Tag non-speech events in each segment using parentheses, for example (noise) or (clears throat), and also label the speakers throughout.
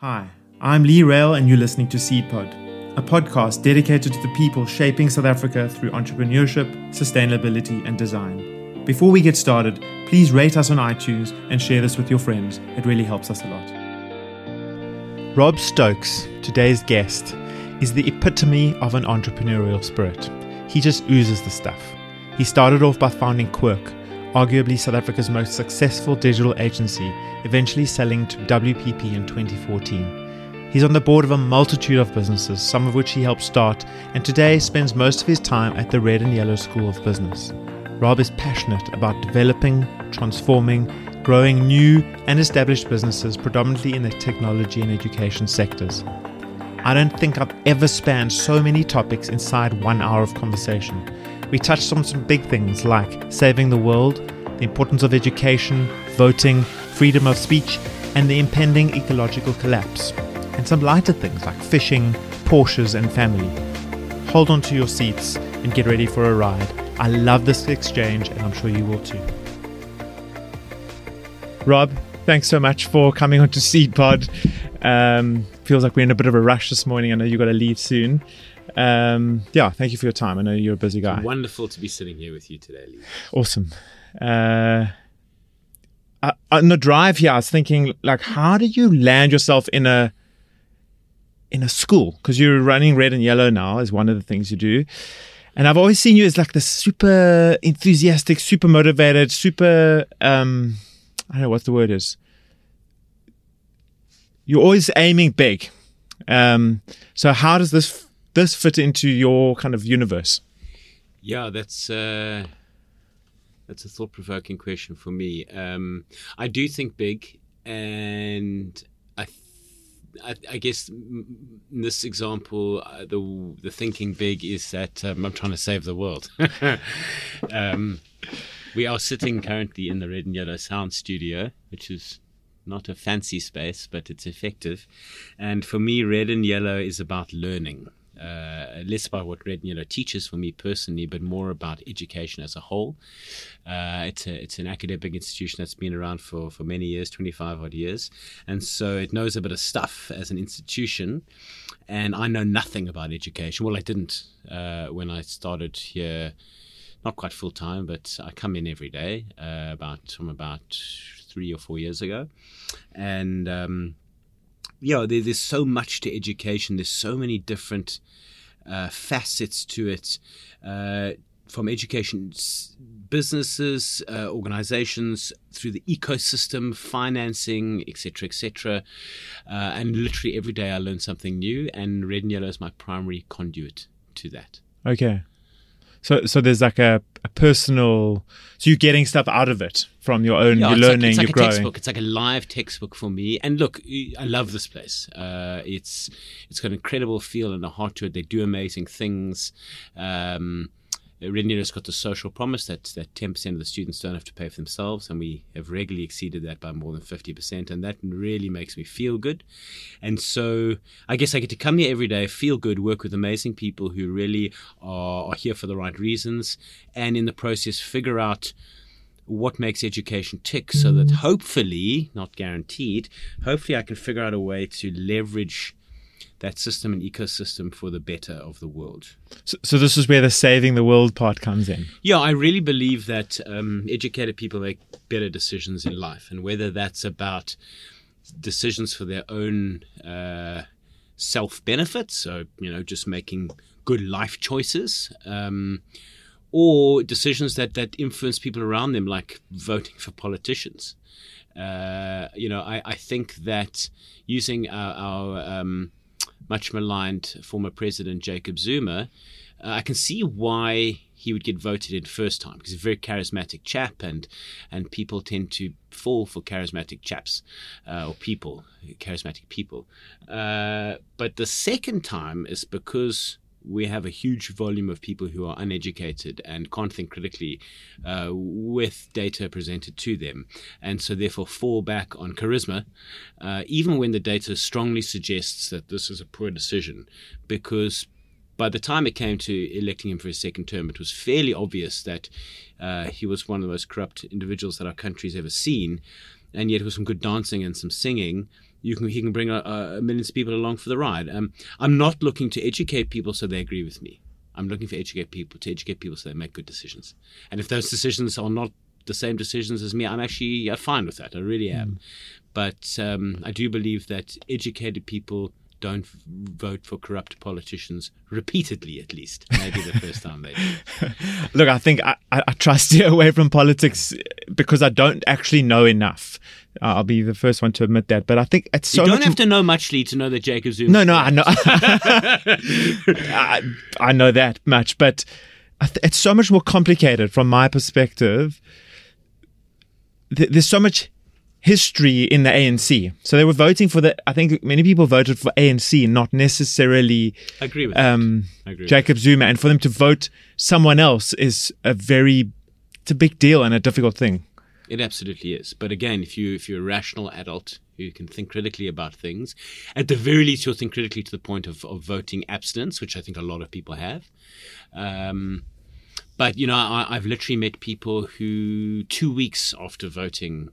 Speaker 1: Hi, I'm Lee Rail, and you're listening to SeedPod, a podcast dedicated to the people shaping South Africa through entrepreneurship, sustainability, and design. Before we get started, please rate us on iTunes and share this with your friends. It really helps us a lot. Rob Stokes, today's guest, is the epitome of an entrepreneurial spirit. He just oozes the stuff. He started off by founding Quirk, arguably South Africa's most successful digital agency, eventually selling to WPP in 2014. He's on the board of a multitude of businesses, some of which he helped start, and today spends most of his time at the Red and Yellow School of Business. Rob is passionate about developing, transforming, growing new and established businesses, predominantly in the technology and education sectors. I don't think I've ever spanned so many topics inside one hour of conversation. We touched on some big things like saving the world, the importance of education, voting, freedom of speech, and the impending ecological collapse, and some lighter things like fishing, Porsches, and family. Hold on to your seats and get ready for a ride. I love this exchange, and I'm sure you will too. Rob, thanks so much for coming on to SeedPod. Um, feels like we're in a bit of a rush this morning. I know you've got to leave soon. Um, yeah, thank you for your time. I know you're a busy guy.
Speaker 2: Wonderful to be sitting here with you today, Lee.
Speaker 1: Awesome. Uh, uh, on the drive here, I was thinking, like, how do you land yourself in a in a school? Because you're running red and yellow now is one of the things you do. And I've always seen you as like the super enthusiastic, super motivated, super um, I don't know what the word is. You're always aiming big. Um, so how does this this fit into your kind of universe?
Speaker 2: Yeah, that's uh, that's a thought provoking question for me. Um, I do think big, and I, th- I, I, guess in this example, uh, the the thinking big is that um, I'm trying to save the world. (laughs) um, we are sitting currently in the Red and Yellow Sound Studio, which is not a fancy space, but it's effective. And for me, Red and Yellow is about learning uh, less about what Red teaches for me personally, but more about education as a whole. Uh, it's a, it's an academic institution that's been around for, for many years, 25 odd years, and so it knows a bit of stuff as an institution. And I know nothing about education. Well, I didn't uh, when I started here. Not quite full time, but I come in every day. Uh, about from about three or four years ago, and um, you know, there, there's so much to education. There's so many different uh, facets to it, uh, from education, businesses, uh, organizations, through the ecosystem, financing, etc., etc. Uh, and literally every day I learn something new, and Red and Yellow is my primary conduit to that.
Speaker 1: Okay. So, so there's like a, a personal. So you're getting stuff out of it from your own. Yeah, you're learning.
Speaker 2: Like, it's like
Speaker 1: you're
Speaker 2: a
Speaker 1: growing.
Speaker 2: textbook. It's like a live textbook for me. And look, I love this place. Uh, it's it's got an incredible feel and a heart to it. They do amazing things. Um, has got the social promise that that 10% of the students don't have to pay for themselves, and we have regularly exceeded that by more than 50%, and that really makes me feel good. And so I guess I get to come here every day, feel good, work with amazing people who really are, are here for the right reasons, and in the process figure out what makes education tick so that mm. hopefully, not guaranteed, hopefully I can figure out a way to leverage that system and ecosystem for the better of the world.
Speaker 1: So, so, this is where the saving the world part comes in.
Speaker 2: Yeah, I really believe that um, educated people make better decisions in life, and whether that's about decisions for their own uh, self benefit, so you know, just making good life choices. Um, or decisions that, that influence people around them, like voting for politicians. Uh, you know, I, I think that using our, our um, much maligned former president Jacob Zuma, uh, I can see why he would get voted in first time because he's a very charismatic chap, and and people tend to fall for charismatic chaps uh, or people, charismatic people. Uh, but the second time is because we have a huge volume of people who are uneducated and can't think critically uh, with data presented to them, and so therefore fall back on charisma, uh, even when the data strongly suggests that this is a poor decision, because by the time it came to electing him for his second term, it was fairly obvious that uh, he was one of the most corrupt individuals that our country's ever seen. And yet, with some good dancing and some singing, you can he can bring a, a millions of people along for the ride. Um, I'm not looking to educate people so they agree with me. I'm looking for educate people to educate people so they make good decisions. And if those decisions are not the same decisions as me, I'm actually fine with that. I really am. Mm. But um, I do believe that educated people don't vote for corrupt politicians repeatedly, at least. Maybe the first time they do. (laughs)
Speaker 1: Look, I think I, I, try to stay away from politics because I don't actually know enough. Uh, I'll be the first one to admit that. But I think it's so.
Speaker 2: You don't have to know much, Lee, to know that Jacob Zuma.
Speaker 1: No, no, I know. (laughs) (laughs) I, I, know that much, but it's so much more complicated from my perspective. There's so much history in the ANC. So they were voting for the. I think many people voted for ANC, not necessarily.
Speaker 2: I agree with
Speaker 1: um, agree Jacob with Zuma, and for them to vote someone else is a very, it's a big deal and a difficult thing.
Speaker 2: It absolutely is. But again, if you if you're a rational adult who can think critically about things, at the very least, you'll think critically to the point of, of voting abstinence, which I think a lot of people have. Um, but you know, I, I've literally met people who two weeks after voting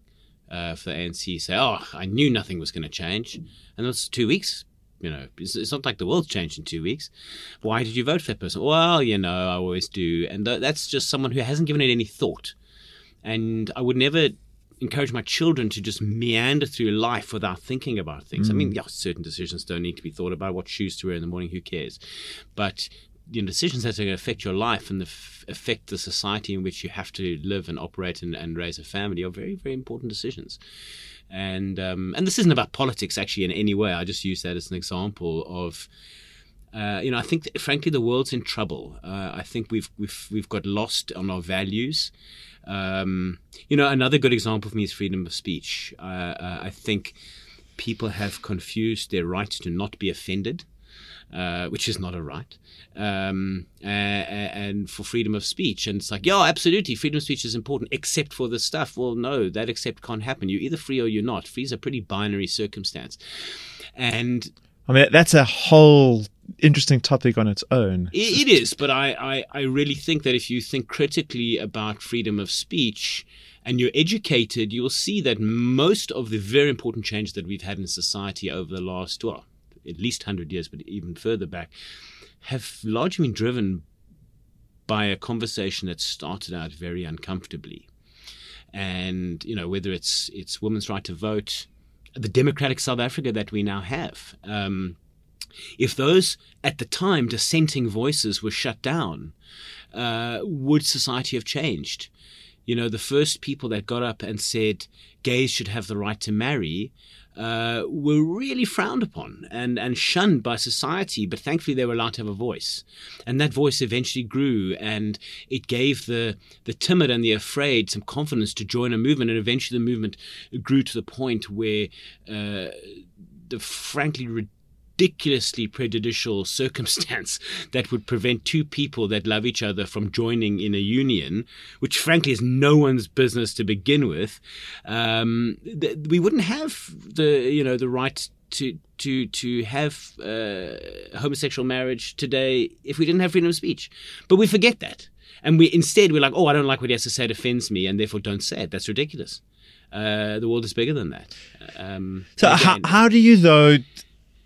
Speaker 2: uh, for the ANC say, "Oh, I knew nothing was going to change," and that's two weeks. You know, it's, it's, not like the world's changed in two weeks. Why did you vote for that person? Well, you know, I always do, and th- that's just someone who hasn't given it any thought. And I would never encourage my children to just meander through life without thinking about things. Mm. I mean, mm. yeah, certain decisions don't need to be thought about. What shoes to wear in the morning, who cares? But you know, decisions that are going to affect your life and the f- affect the society in which you have to live and operate and, and raise a family are very, very important decisions. And um, and this isn't about politics actually in any way. I just use that as an example of. Uh, you know, I think that, frankly the world's in trouble. Uh, I think we've we've we've got lost on our values. Um, you know, another good example for me is freedom of speech. Uh, uh I think people have confused their right to not be offended uh, which is not a right, um, uh, and for freedom of speech. And it's like, yeah, absolutely, freedom of speech is important, except for this stuff. Well, no, that except can't happen. You're either free or you're not. Free is a pretty binary circumstance. And
Speaker 1: I mean, that's a whole interesting topic on its own.
Speaker 2: it, it is, but I, I, I really think that if you think critically about freedom of speech, and you're educated, you'll see that most of the very important changes that we've had in society over the last, well, at least 100 years, but even further back, have largely been driven by a conversation that started out very uncomfortably. And, you know, whether it's, it's women's right to vote, the democratic South Africa that we now have. Um, if those at the time dissenting voices were shut down, uh, would society have changed? You know, the first people that got up and said gays should have the right to marry uh, were really frowned upon and, and shunned by society, but thankfully they were allowed to have a voice. And that voice eventually grew and it gave the, the timid and the afraid some confidence to join a movement. And eventually the movement grew to the point where uh, the frankly ridiculously prejudicial circumstance (laughs) that would prevent two people that love each other from joining in a union, which frankly is no one's business to begin with, um, th- we wouldn't have the you know the right to to to have uh, homosexual marriage today if we didn't have freedom of speech. But we forget that, and we instead we're like, oh, I don't like what he has to say, it offends me, and therefore don't say it. That's ridiculous. Uh, the world is bigger than that. Um,
Speaker 1: so, again, how, how do you though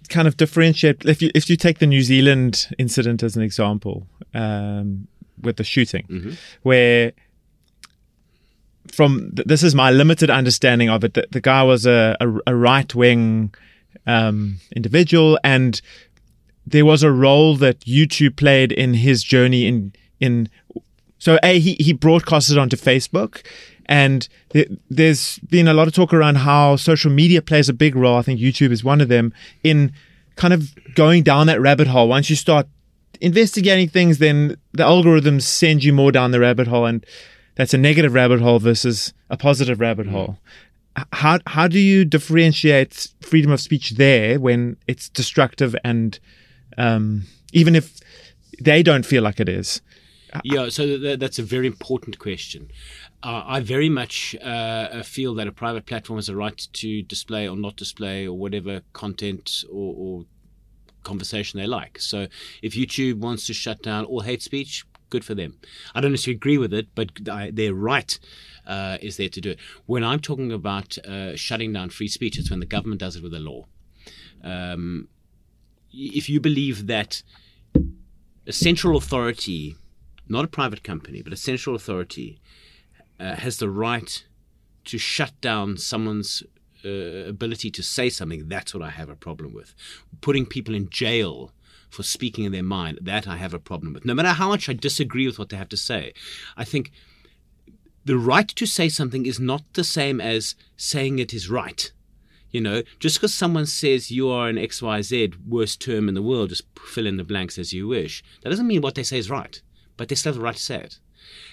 Speaker 1: kind of differentiate if you if you take the New Zealand incident as an example um, with the shooting, mm-hmm. where from this is my limited understanding of it. The, the guy was a, a, a right wing um, individual, and there was a role that YouTube played in his journey in in. So a he he broadcasted onto Facebook, and there's been a lot of talk around how social media plays a big role. I think YouTube is one of them in kind of going down that rabbit hole. Once you start investigating things, then the algorithms send you more down the rabbit hole, and that's a negative rabbit hole versus a positive rabbit mm. hole. How how do you differentiate freedom of speech there when it's destructive and um, even if they don't feel like it is?
Speaker 2: Yeah, so that's a very important question. Uh, I very much uh, feel that a private platform has a right to display or not display or whatever content or, or, conversation they like. So if YouTube wants to shut down all hate speech, Good for them. I don't necessarily agree with it, but I, their right uh, is there to do it. When I'm talking about uh, shutting down free speech, it's when the government does it with a law. Um, if you believe that a central authority, not a private company, but a central authority, uh, has the right to shut down someone's uh, ability to say something, that's what I have a problem with. Putting people in jail for speaking in their mind, that I have a problem with. No matter how much I disagree with what they have to say, I think the right to say something is not the same as saying it is right. You know, just because someone says you are an XYZ worst term in the world, just fill in the blanks as you wish, that doesn't mean what they say is right, but they still have the right to say it.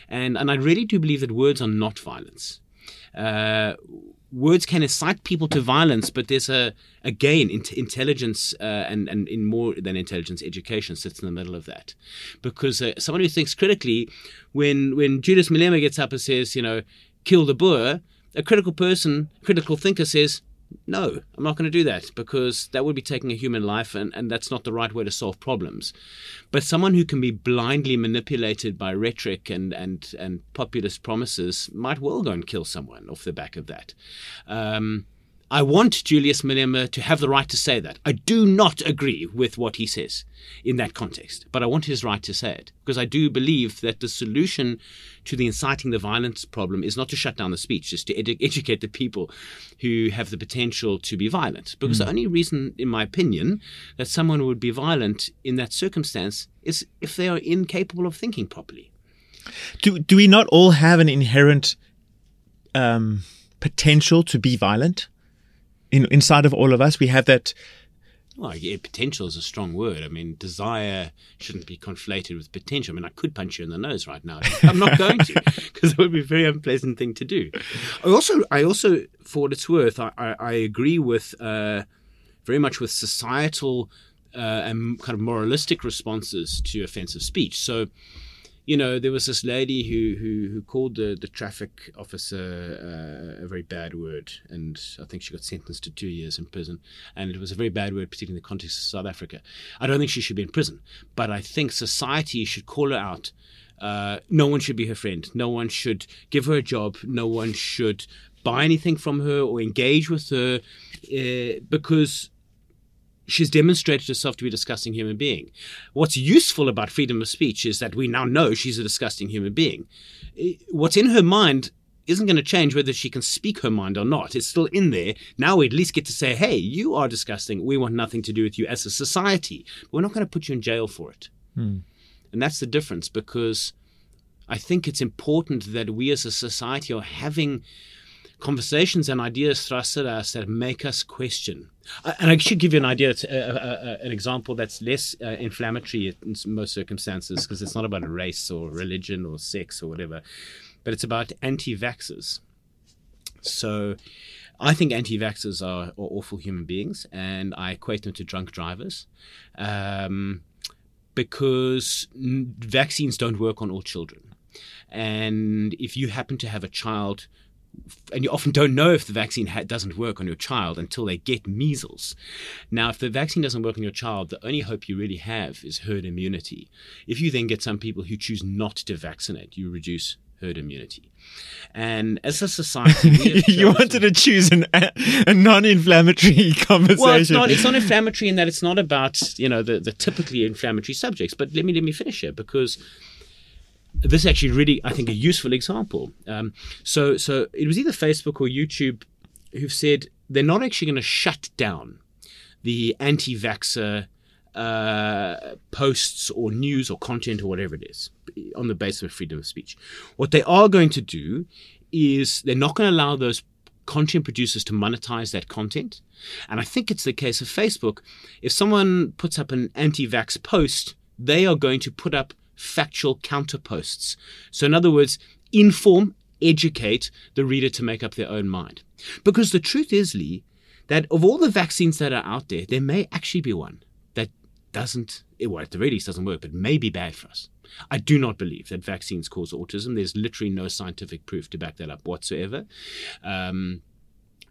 Speaker 2: And, and I really do believe that words are not violence. Uh, words can incite people to violence, but there's a again in- intelligence uh, and and in more than intelligence, education sits in the middle of that, because uh, someone who thinks critically, when when Julius Malema gets up and says, you know, kill the Boer, a critical person, critical thinker says, no, I'm not going to do that because that would be taking a human life and, and that's not the right way to solve problems. But someone who can be blindly manipulated by rhetoric and, and, and populist promises might well go and kill someone off the back of that. Um, I want Julius Malema to have the right to say that. I do not agree with what he says in that context, but I want his right to say it because I do believe that the solution to the inciting the violence problem is not to shut down the speech, just to edu- educate the people who have the potential to be violent. Because mm. the only reason, in my opinion, that someone would be violent in that circumstance is if they are incapable of thinking properly.
Speaker 1: Do do we not all have an inherent um, potential to be violent? In, inside of all of us, we have that.
Speaker 2: Well, yeah, potential is a strong word. I mean, desire shouldn't be conflated with potential. I mean, I could punch you in the nose right now. I'm not going to (laughs) because it would be a very unpleasant thing to do. I also, I also, for what it's worth, I, I, I agree with uh, very much with societal uh, and kind of moralistic responses to offensive speech. So, you know, there was this lady who who, who called the, the traffic officer uh, a very bad word, and I think she got sentenced to two years in prison. And it was a very bad word, particularly in the context of South Africa. I don't think she should be in prison, but I think society should call her out. Uh, no one should be her friend. No one should give her a job. No one should buy anything from her or engage with her uh, because she's demonstrated herself to be a disgusting human being. What's useful about freedom of speech is that we now know she's a disgusting human being. What's in her mind isn't going to change whether she can speak her mind or not. It's still in there. Now we at least get to say, hey, you are disgusting. We want nothing to do with you as a society. But we're not going to put you in jail for it. Hmm. And that's the difference because I think it's important that we as a society are having conversations and ideas thrust at us that make us question. Uh, and I should give you an idea, uh, uh, uh, an example that's less uh, inflammatory in most circumstances because it's not about race or religion or sex or whatever, but it's about anti vaxxers. So I think anti vaxxers are, are, awful human beings and I equate them to drunk drivers. Um, because vaccines don't work on all children. And if you happen to have a child and you often don't know if the vaccine ha- doesn't work on your child until they get measles. Now, if the vaccine doesn't work on your child, the only hope you really have is herd immunity. If you then get some people who choose not to vaccinate, you reduce herd immunity. And as a society, (laughs)
Speaker 1: you wanted to choose an, a non-inflammatory (laughs) conversation.
Speaker 2: Well, it's not. It's not inflammatory in that it's not about you know the, the typically inflammatory subjects. But let me let me finish here because this is actually really, I think, a useful example. Um, so, so it was either Facebook or YouTube who've said they're not actually going to shut down the anti-vaxxer uh, posts or news or content or whatever it is on the basis of freedom of speech. What they are going to do is they're not going to allow those content producers to monetize that content. And I think it's the case of Facebook. If someone puts up an anti vax post, they are going to put up factual counterposts. So, in other words, inform, educate the reader to make up their own mind. Because the truth is, Lee, that of all the vaccines that are out there, there may actually be one that doesn't, well, at the very least doesn't work, but may be bad for us. I do not believe that vaccines cause autism. There's literally no scientific proof to back that up whatsoever. Um,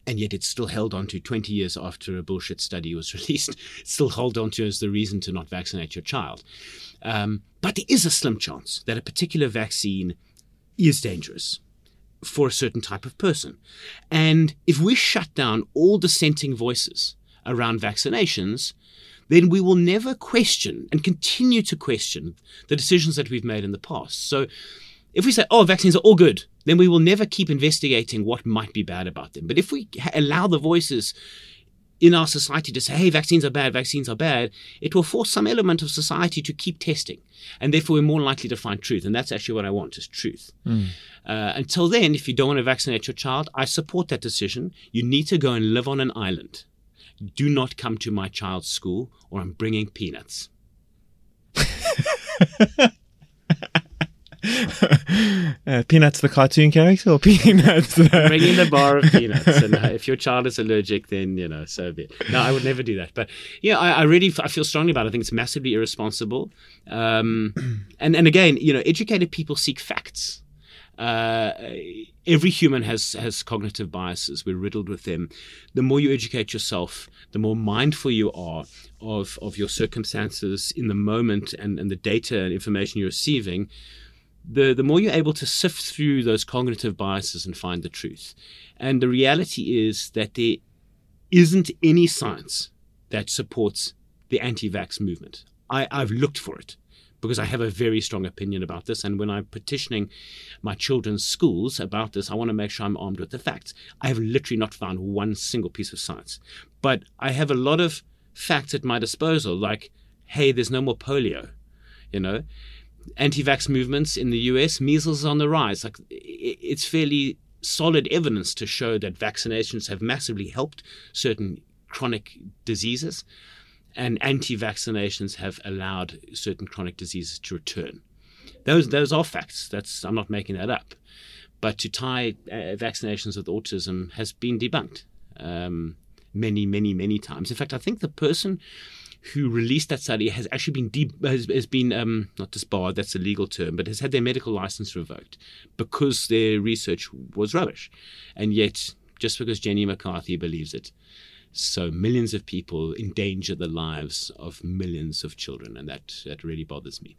Speaker 2: and yet it's still held on to 20 years after a bullshit study was (laughs) released, still held on to as the reason to not vaccinate your child. Um, but there is a slim chance that a particular vaccine is dangerous for a certain type of person. And if we shut down all dissenting voices around vaccinations, then we will never question and continue to question the decisions that we've made in the past. So if we say, oh, vaccines are all good, then we will never keep investigating what might be bad about them. But if we allow the voices in our society to say, hey, vaccines are bad, vaccines are bad, it will force some element of society to keep testing. And therefore, we're more likely to find truth. And that's actually what I want is truth. Mm. Uh, until then, if you don't want to vaccinate your child, I support that decision. You need to go and live on an island. Do not come to my child's school, or I'm bringing peanuts. (laughs) (laughs)
Speaker 1: uh, peanuts, the cartoon character, or (laughs) peanuts?
Speaker 2: Bringing the bar of peanuts, and uh, if your child is allergic, then you know, so be it. No, I would never do that. But yeah, I, I really I feel strongly about. it. I think it's massively irresponsible. Um, (clears throat) and and again, you know, educated people seek facts. Uh, every human has has cognitive biases. We're riddled with them. The more you educate yourself, the more mindful you are of of your circumstances in the moment and, and the data and information you're receiving, the, the more you're able to sift through those cognitive biases and find the truth. And the reality is that there isn't any science that supports the anti vax movement. I, I've looked for it because I have a very strong opinion about this. And when I'm petitioning my children's schools about this, I want to make sure I'm armed with the facts. I have literally not found one single piece of science. But I have a lot of facts at my disposal, like, hey, there's no more polio, you know? Anti-vax movements in the US, measles is on the rise. Like it's fairly solid evidence to show that vaccinations have massively helped certain chronic diseases, and anti-vaccinations have allowed certain chronic diseases to return. Those those are facts. That's I'm not making that up. But to tie uh, vaccinations with autism has been debunked um, many, many, many times. In fact, I think the person who released that study has actually been de- has, has been um, not disbarred that's a legal term but has had their medical license revoked because their research was rubbish. And yet just because Jenny McCarthy believes it so millions of people endanger the lives of millions of children. And that that really bothers me.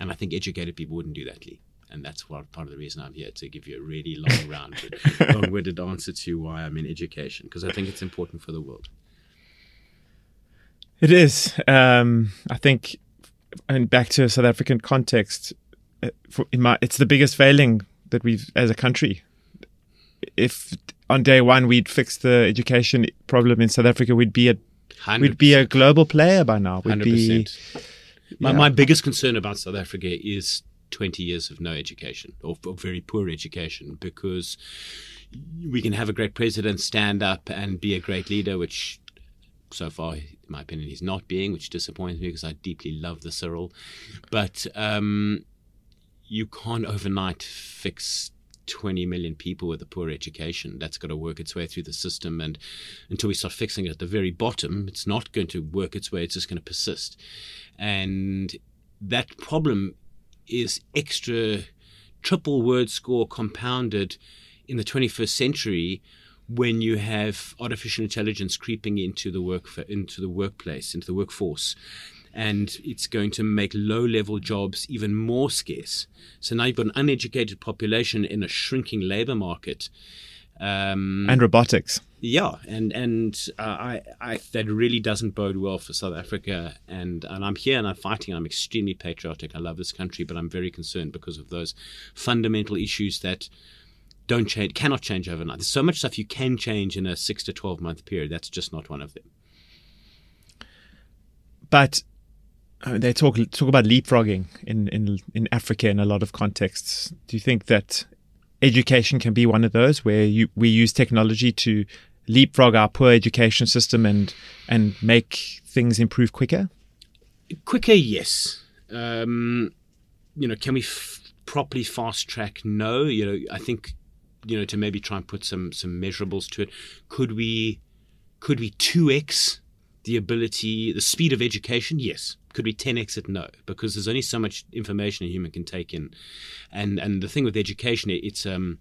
Speaker 2: And I think educated people wouldn't do that Lee and that's what part of the reason I'm here to give you a really long (laughs) round long-winded answer to why I'm in education because I think it's important for the world
Speaker 1: it is. Um, I think, and back to a South African context, uh, for, my, it's the biggest failing that we've as a country. If on day one we'd fixed the education problem in South Africa, we'd be a 100%. we'd be a global player by now. We'd 100%. Be,
Speaker 2: my, yeah. my biggest concern about South Africa is 20 years of no education or, or, very poor education because we can have a great president stand up and be a great leader, which so far, in my opinion, he's not being, which disappoints me because I deeply love the Cyril. But um, you can't overnight fix 20 million people with a poor education. That's got to work its way through the system. And until we start fixing it at the very bottom, it's not going to work its way. It's just going to persist. And that problem is extra triple word score compounded in the 21st century when you have artificial intelligence creeping into the work into the workplace, into the workforce, and it's going to make low-level jobs even more scarce. So now you've got an uneducated population in a shrinking labor market.
Speaker 1: Um, and robotics.
Speaker 2: Yeah, and and uh, I, I that really doesn't bode well for South Africa. And and I'm here and I'm fighting. I'm extremely patriotic. I love this country, but I'm very concerned because of those fundamental issues that don't change, cannot change overnight. There's so much stuff you can change in a six to 12 month period. That's just not one of them.
Speaker 1: But uh, they talk talk about leapfrogging in, in in Africa in a lot of contexts. Do you think that education can be one of those where you we use technology to leapfrog our poor education system and and make things improve quicker?
Speaker 2: Quicker, yes. Um, you know, can we f- properly fast track? No. You know, I think you know to maybe try and put some some measurables to it could we could we 2x the ability the speed of education yes could we 10x it no because there's only so much information a human can take in and and the thing with education it, it's um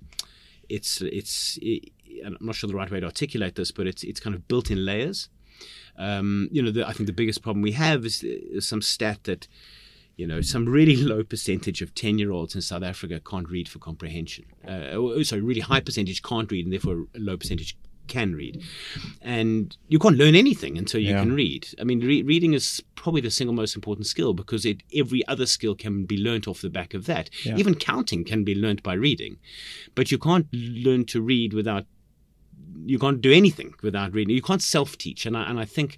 Speaker 2: it's it's it, I'm not sure the right way to articulate this, but it's it's kind of built in layers. Um, you know, the, I think the biggest problem we have is, is some stat that you know, some really (laughs) low percentage of 10 year olds in South Africa can't read for comprehension. Uh, oh, sorry, really high percentage can't read, and therefore a low percentage can read. And you can't learn anything until you
Speaker 1: Yeah.
Speaker 2: can read. I mean, re- reading is probably the single most important skill because it, every other skill can be learnt off the back of that.
Speaker 1: Yeah.
Speaker 2: Even counting can be learnt by reading. But you can't learn to read without, you can't do anything without reading. You can't self teach. And I, and I think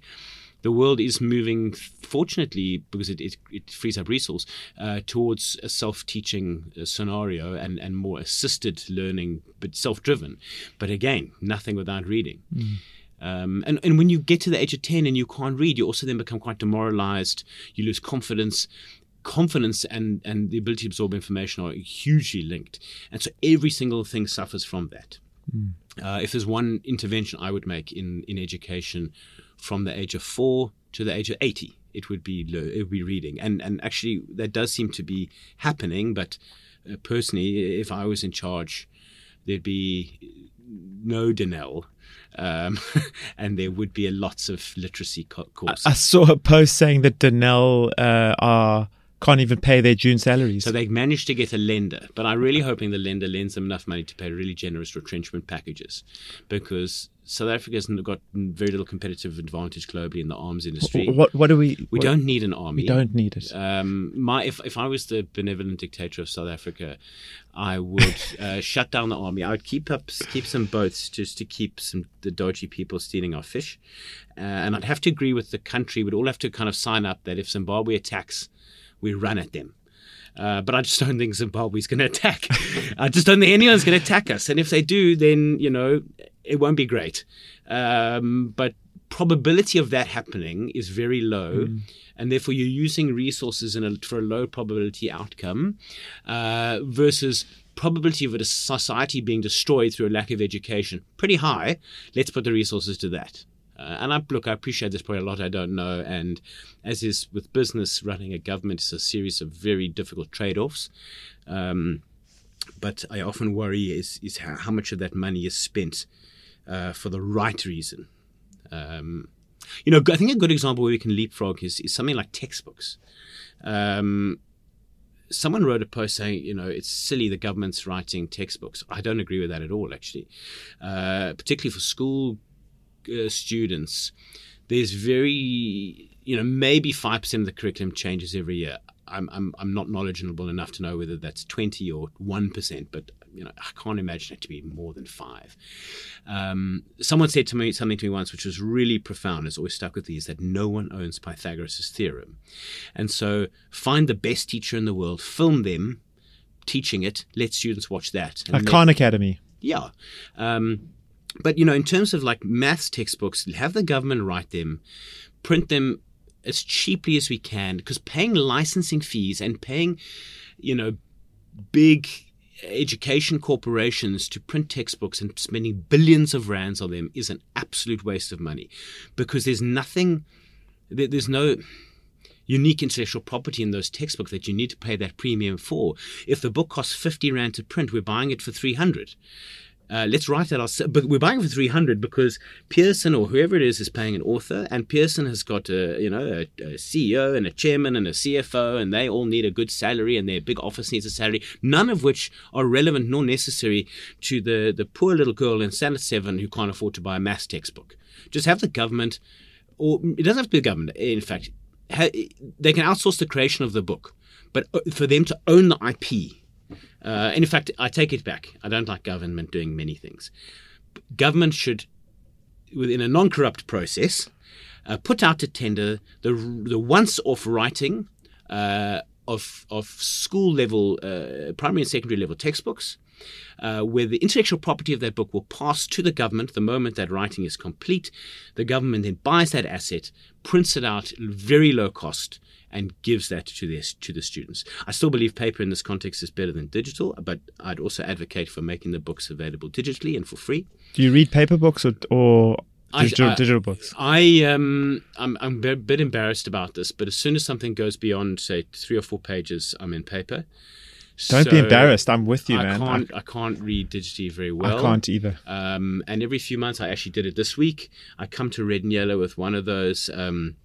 Speaker 2: the world is moving, fortunately, because it, it, it frees up resource, uh, towards a self teaching scenario and, and more assisted learning, but self driven. But again, nothing without reading. Um, and, and when you get to the age of 10 and you can't read, you also then become quite demoralized. You lose confidence. Confidence and, and the ability to absorb information are hugely linked. And so every single thing suffers from that. Uh, if there's one intervention I would make in, in education from the age of four to the age of 80, it would be it would be reading. And and actually that does seem to be happening. But uh, personally, if I was in charge, there'd be no Denel, um, (laughs) and there would be a lots of literacy co- courses.
Speaker 1: I saw a post saying that Denel uh, are can't even pay their June salaries.
Speaker 2: So they've managed to get a lender, but I'm really hoping the lender lends them enough money to pay really generous retrenchment packages, because South Africa's got very little competitive advantage globally in the arms industry.
Speaker 1: what what do we?
Speaker 2: We
Speaker 1: what-
Speaker 2: don't need an army.
Speaker 1: We don't need it.
Speaker 2: Um, my if if I was the benevolent dictator of South Africa, I would (laughs) uh, shut down the army. I would keep up keep some boats just to keep some the dodgy people stealing our fish, uh, and I'd have to agree with the country. We'd all have to kind of sign up that if Zimbabwe attacks, we run at them. Uh, but I just don't think Zimbabwe's going to attack. (laughs) I just don't think anyone's going to attack us. And if they do, then you know it won't be great. Um, but probability of that happening is very low, and therefore you're using resources in a, for a low probability outcome uh, versus probability of a society being destroyed through a lack of education pretty high. Let's put the resources to that. Uh, and I look, I appreciate there's probably a lot I don't know, and as is with business, running a government is a series of very difficult trade-offs. Um, but I often worry is is how, how much of that money is spent uh, for the right reason. Um, you know, I think a good example where we can leapfrog is, is something like textbooks. Um, someone wrote a post saying, you know, it's silly the government's writing textbooks. I don't agree with that at all, actually. Uh, particularly for school uh, students, there's very, you know, maybe 5% of the curriculum changes every year. I'm, I'm, I'm not knowledgeable enough to know whether that's 20 or 1%, but, you know, I can't imagine it to be more than five. Um, someone said to me something to me once, which was really profound, it's always stuck with me, is that no one owns Pythagoras' theorem. And so find the best teacher in the world, film them teaching it, let students watch that. and
Speaker 1: Like
Speaker 2: let-
Speaker 1: Khan Academy.
Speaker 2: yeah. Um, but, you know, in terms of like maths textbooks, have the government write them, print them as cheaply as we can, because paying licensing fees and paying, you know, big education corporations to print textbooks and spending billions of rands on them is an absolute waste of money because there's nothing, there's no unique intellectual property in those textbooks that you need to pay that premium for. If the book costs 50 rand to print, we're buying it for 300. Uh, let's write that ourselves. But we're buying for 300 because Pearson or whoever it is is paying an author, and Pearson has got a you know a, a CEO and a chairman and a CFO, and they all need a good salary, and their big office needs a salary. None of which are relevant nor necessary to the the poor little girl in Standard Seven who can't afford to buy a maths textbook. Just have the government, or it doesn't have to be the government. In fact, ha- they can outsource the creation of the book, but uh, for them to own the IP. Uh, and in fact, I take it back. I don't like government doing many things. Government should, within a non-corrupt process, uh, put out to tender the the once-off writing uh, of of school level, uh, primary and secondary level textbooks, uh, where the intellectual property of that book will pass to the government the moment that writing is complete. The government then buys that asset, prints it out very low cost, and gives that to their, to the students. I still believe paper in this context is better than digital, but I'd also advocate for making the books available digitally and for free.
Speaker 1: Do you read paper books or, or digital,
Speaker 2: I-
Speaker 1: digital books?
Speaker 2: I um I'm I'm a bit embarrassed about this, but as soon as something goes beyond say three or four pages, I'm in paper.
Speaker 1: Don't be embarrassed. I'm with you,
Speaker 2: I
Speaker 1: man.
Speaker 2: Can't, I, I can't read digitally very well.
Speaker 1: I can't either.
Speaker 2: Um, and every few months, I actually did it this week. I come to Red and Yellow with one of those. Um,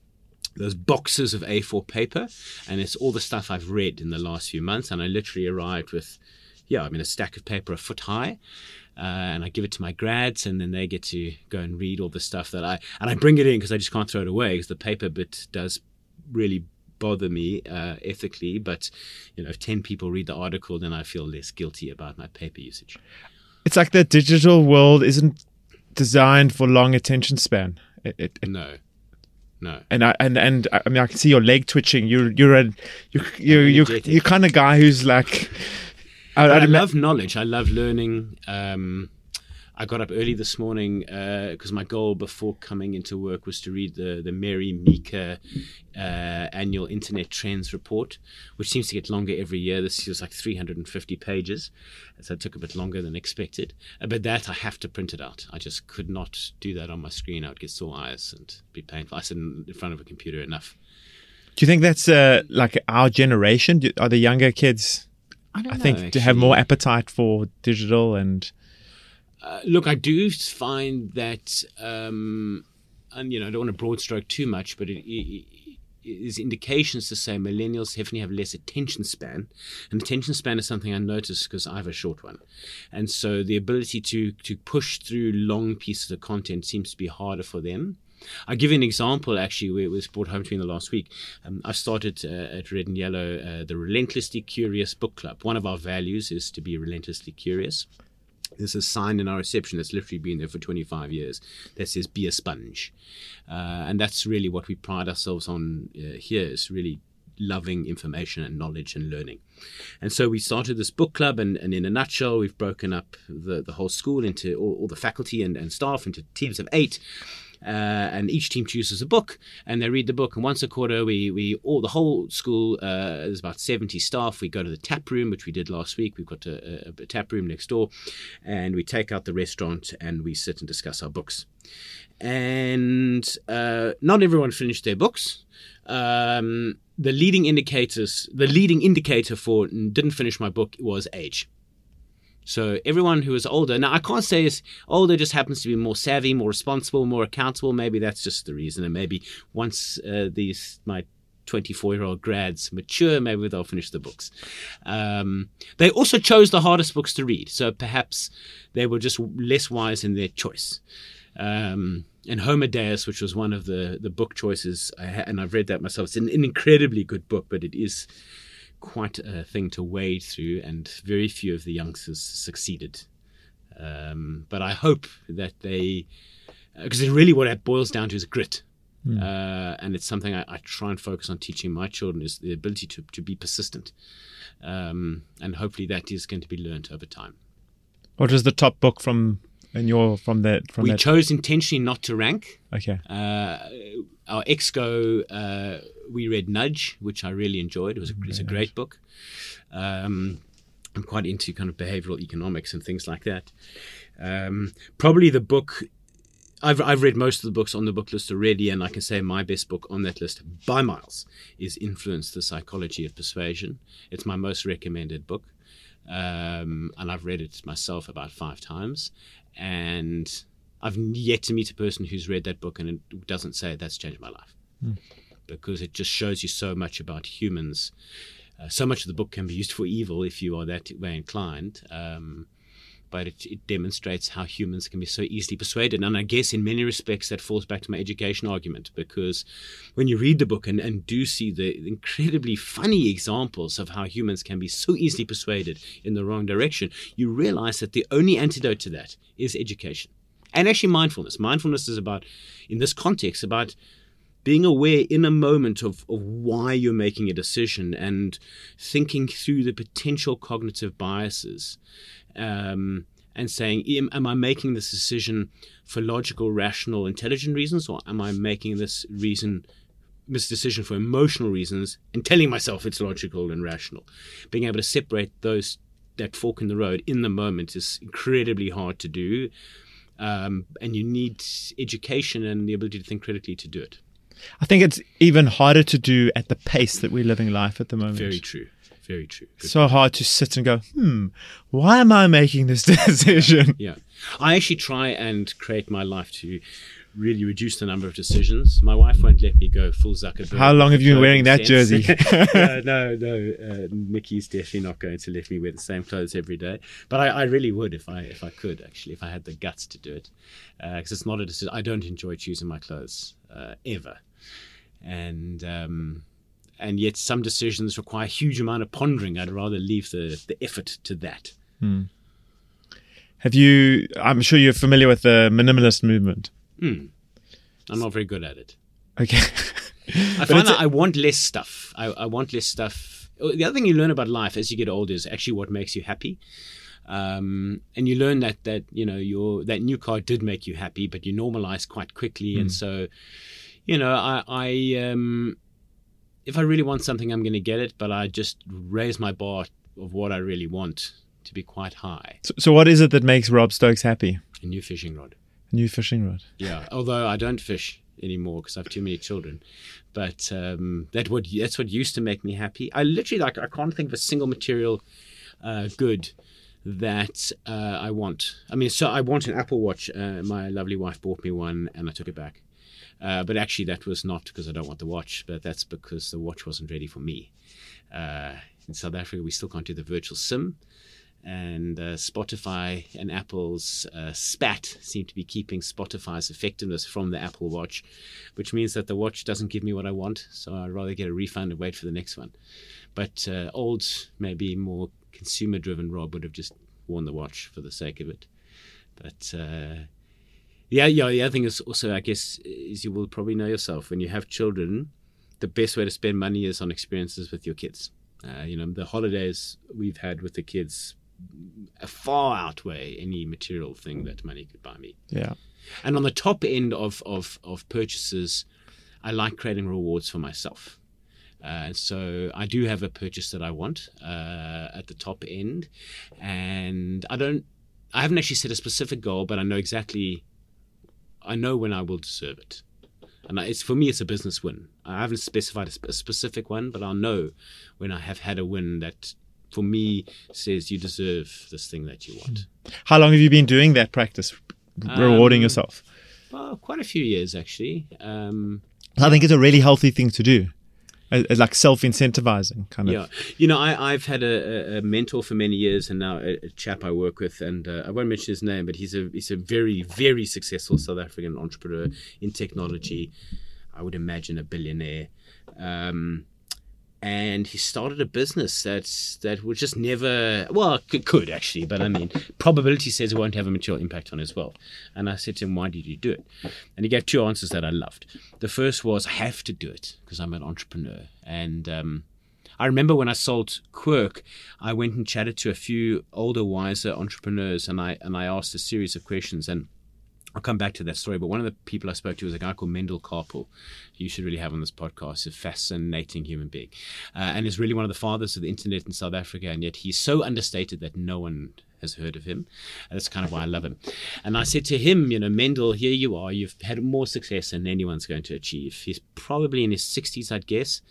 Speaker 2: those boxes of A4 paper, and it's all the stuff I've read in the last few months. And I literally arrived with, yeah, I mean, a stack of paper a foot high, uh, and I give it to my grads, and then they get to go and read all the stuff that I and I bring it in because I just can't throw it away because the paper bit does really bother me uh, ethically. But you know, if ten people read the article, then I feel less guilty about my paper usage.
Speaker 1: It's like the digital world isn't designed for long attention span. It, it,
Speaker 2: no. No.
Speaker 1: And I and and I mean I can see your leg twitching. You're you're a you're you're you're, you're kind of guy who's like.
Speaker 2: I, I, I love knowledge. I love learning. Um, I got up early this morning because uh, my goal before coming into work was to read the the Mary Meeker uh, annual Internet Trends report, which seems to get longer every year. This was like 350 pages, so it took a bit longer than expected. Uh, but that I have to print it out. I just could not do that on my screen. I would get sore eyes and be painful. I sit in front of a computer enough.
Speaker 1: Do you think that's uh, like our generation? Do, are the younger kids?
Speaker 2: I, I
Speaker 1: think
Speaker 2: know,
Speaker 1: to have more appetite for digital and
Speaker 2: uh, look, I do find that, um, and you know, I don't want to broad stroke too much, but it, it, it is indications to say millennials definitely have less attention span, and attention span is something I notice because I have a short one, and so the ability to to push through long pieces of content seems to be harder for them. I'll give you an example actually where it was brought home to me in the last week. Um, I've started uh, at Red and Yellow uh, the Relentlessly Curious Book Club. One of our values is to be relentlessly curious. There's a sign in our reception that's literally been there for 25 years that says "Be a sponge," uh, and that's really what we pride ourselves on uh, here. Is really loving information and knowledge and learning. And so we started this book club, and, and in a nutshell, we've broken up the, the whole school into all, all the faculty and, and staff into teams of eight. Uh, and each team chooses a book and they read the book. And once a quarter, we we all the whole school uh, there's about seventy staff. We go to the tap room, which we did last week. We've got a, a, a tap room next door, and we take out the restaurant and we sit and discuss our books. And uh, not everyone finished their books. Um, the leading indicators, the leading indicator for didn't finish my book was age. So everyone who is older, now I can't say is older just happens to be more savvy, more responsible, more accountable. Maybe that's just the reason. And maybe once uh, these my 24 year old grads mature, maybe they'll finish the books. Um, they also chose the hardest books to read, so perhaps they were just less wise in their choice. Um, and Homo Deus, which was one of the, the book choices, I ha- and I've read that myself. It's an, an incredibly good book, but it is quite a thing to wade through, and very few of the youngsters succeeded. Um, but I hope that they, because really what it boils down to is grit. Mm. Uh, and it's something I, I, try and focus on teaching my children is the ability to, to be persistent. Um, and hopefully that is going to be learned over time.
Speaker 1: What is the top book from in your from that from
Speaker 2: we
Speaker 1: that?
Speaker 2: chose intentionally not to rank.
Speaker 1: Okay.
Speaker 2: Uh, our exco uh, we read Nudge, which I really enjoyed. It was a, it's a great book. Um, I'm quite into kind of behavioral economics and things like that. Um, probably the book I've, I've read most of the books on the book list already, and I can say my best book on that list by miles is Influence the Psychology of Persuasion. It's my most recommended book, um, and I've read it myself about five times. And I've yet to meet a person who's read that book and it doesn't say that's changed my life. Mm because it just shows you so much about humans. Uh, so much of the book can be used for evil if you are that way inclined. Um, but it, it, demonstrates how humans can be so easily persuaded. And I guess in many respects that falls back to my education argument because when you read the book and, and do see the incredibly funny examples of how humans can be so easily persuaded in the wrong direction, you realize that the only antidote to that is education. And actually mindfulness. Mindfulness is about, in this context, about being aware in a moment of, of why you're making a decision and thinking through the potential cognitive biases um, and saying, am, am, I making this decision for logical, rational, intelligent reasons, or am I making this reason, this decision for emotional reasons, and telling myself it's logical and rational? Being able to separate those that fork in the road in the moment is incredibly hard to do, um, and you need education and the ability to think critically to do it.
Speaker 1: I think it's even harder to do at the pace that we're living life at the moment.
Speaker 2: Very true. very true. Good
Speaker 1: so hard to sit and go, hmm, why am I making this (laughs) decision?
Speaker 2: Yeah. I actually try and create my life to really reduce the number of decisions. My wife won't let me go full Zuckerberg.
Speaker 1: How long have you been wearing that
Speaker 2: sense.
Speaker 1: jersey? (laughs) (laughs)
Speaker 2: uh, no, no. Uh, Nikki's definitely not going to let me wear the same clothes every day. But I, I really would if I if I could actually if I had the guts to do it, because it's not a decision. I don't enjoy choosing my clothes uh, ever, and. Um, and yet, some decisions require a huge amount of pondering. I'd rather leave the, the effort to that.
Speaker 1: Have you, I'm sure you're familiar with the minimalist movement.
Speaker 2: Hmm. I'm not very good at it.
Speaker 1: Okay.
Speaker 2: I (laughs) find that I want less stuff. I, I want less stuff. The other thing you learn about life as you get older is actually what makes you happy. Um, and you learn that that you know your that new car did make you happy, but you normalize quite quickly, and so you know I, I um, if I really want something, I'm going to get it, but I just raise my bar of what I really want to be quite high.
Speaker 1: so, so, what is it that makes Rob Stokes happy?
Speaker 2: A new fishing rod.
Speaker 1: A new fishing rod.
Speaker 2: Yeah, although I don't fish anymore because I have too many children. But um, that would that's what used to make me happy. I literally like I can't think of a single material uh, good that uh, I want. I mean, so I want an Apple Watch. Uh, my lovely wife bought me one, and I took it back. Uh, but actually, that was not because I don't want the watch, but that's because the watch wasn't ready for me. Uh, in South Africa, we still can't do the virtual SIM and uh, Spotify and Apple's uh, spat seem to be keeping Spotify's effectiveness from the Apple Watch, which means that the watch doesn't give me what I want. So I'd rather get a refund and wait for the next one. But uh, old, maybe more consumer-driven Rob would have just worn the watch for the sake of it. But uh, yeah, yeah. The other thing is also, I guess, is you will probably know yourself when you have children. The best way to spend money is on experiences with your kids. Uh, you know, the holidays we've had with the kids far outweigh any material thing that money could buy me.
Speaker 1: Yeah.
Speaker 2: And on the top end of, of, of purchases, I like creating rewards for myself. Uh, and so I do have a purchase that I want uh, at the top end, and I don't. I haven't actually set a specific goal, but I know exactly. I know when I will deserve it, and it's for me. It's a business win. I haven't specified a, sp- a specific one, but I'll know when I have had a win that, for me, says you deserve this thing that you want.
Speaker 1: How long have you been doing that practice, rewarding
Speaker 2: Um,
Speaker 1: yourself?
Speaker 2: Well, quite a few years actually. Um,
Speaker 1: I think it's a really healthy thing to do. Like self incentivizing, kind of.
Speaker 2: Yeah, you know, I, I've had a, a- a mentor for many years, and now a, a chap I work with, and uh, I won't mention his name, but he's a he's a very very successful South African entrepreneur in technology. I would imagine a billionaire, um, and he started a business that's that would just never well it could actually, but I mean probability says it won't have a material impact on his wealth. And I said to him, "Why did you do it?" And he gave two answers that I loved. The first was, "I have to do it because I'm an entrepreneur," and um, I remember when I sold Quirk, I went and chatted to a few older, wiser entrepreneurs, and I and I asked a series of questions. And I'll come back to that story. But one of the people I spoke to was a guy called Mendel Karpel. You should really have on this podcast. A fascinating human being, uh, and is really one of the fathers of the internet in South Africa. And yet he's so understated that no one has heard of him. And that's kind of why I love him. And I said to him, you know, Mendel, here you are. You've had more success than anyone's going to achieve. He's probably in his 60s, I'd guess.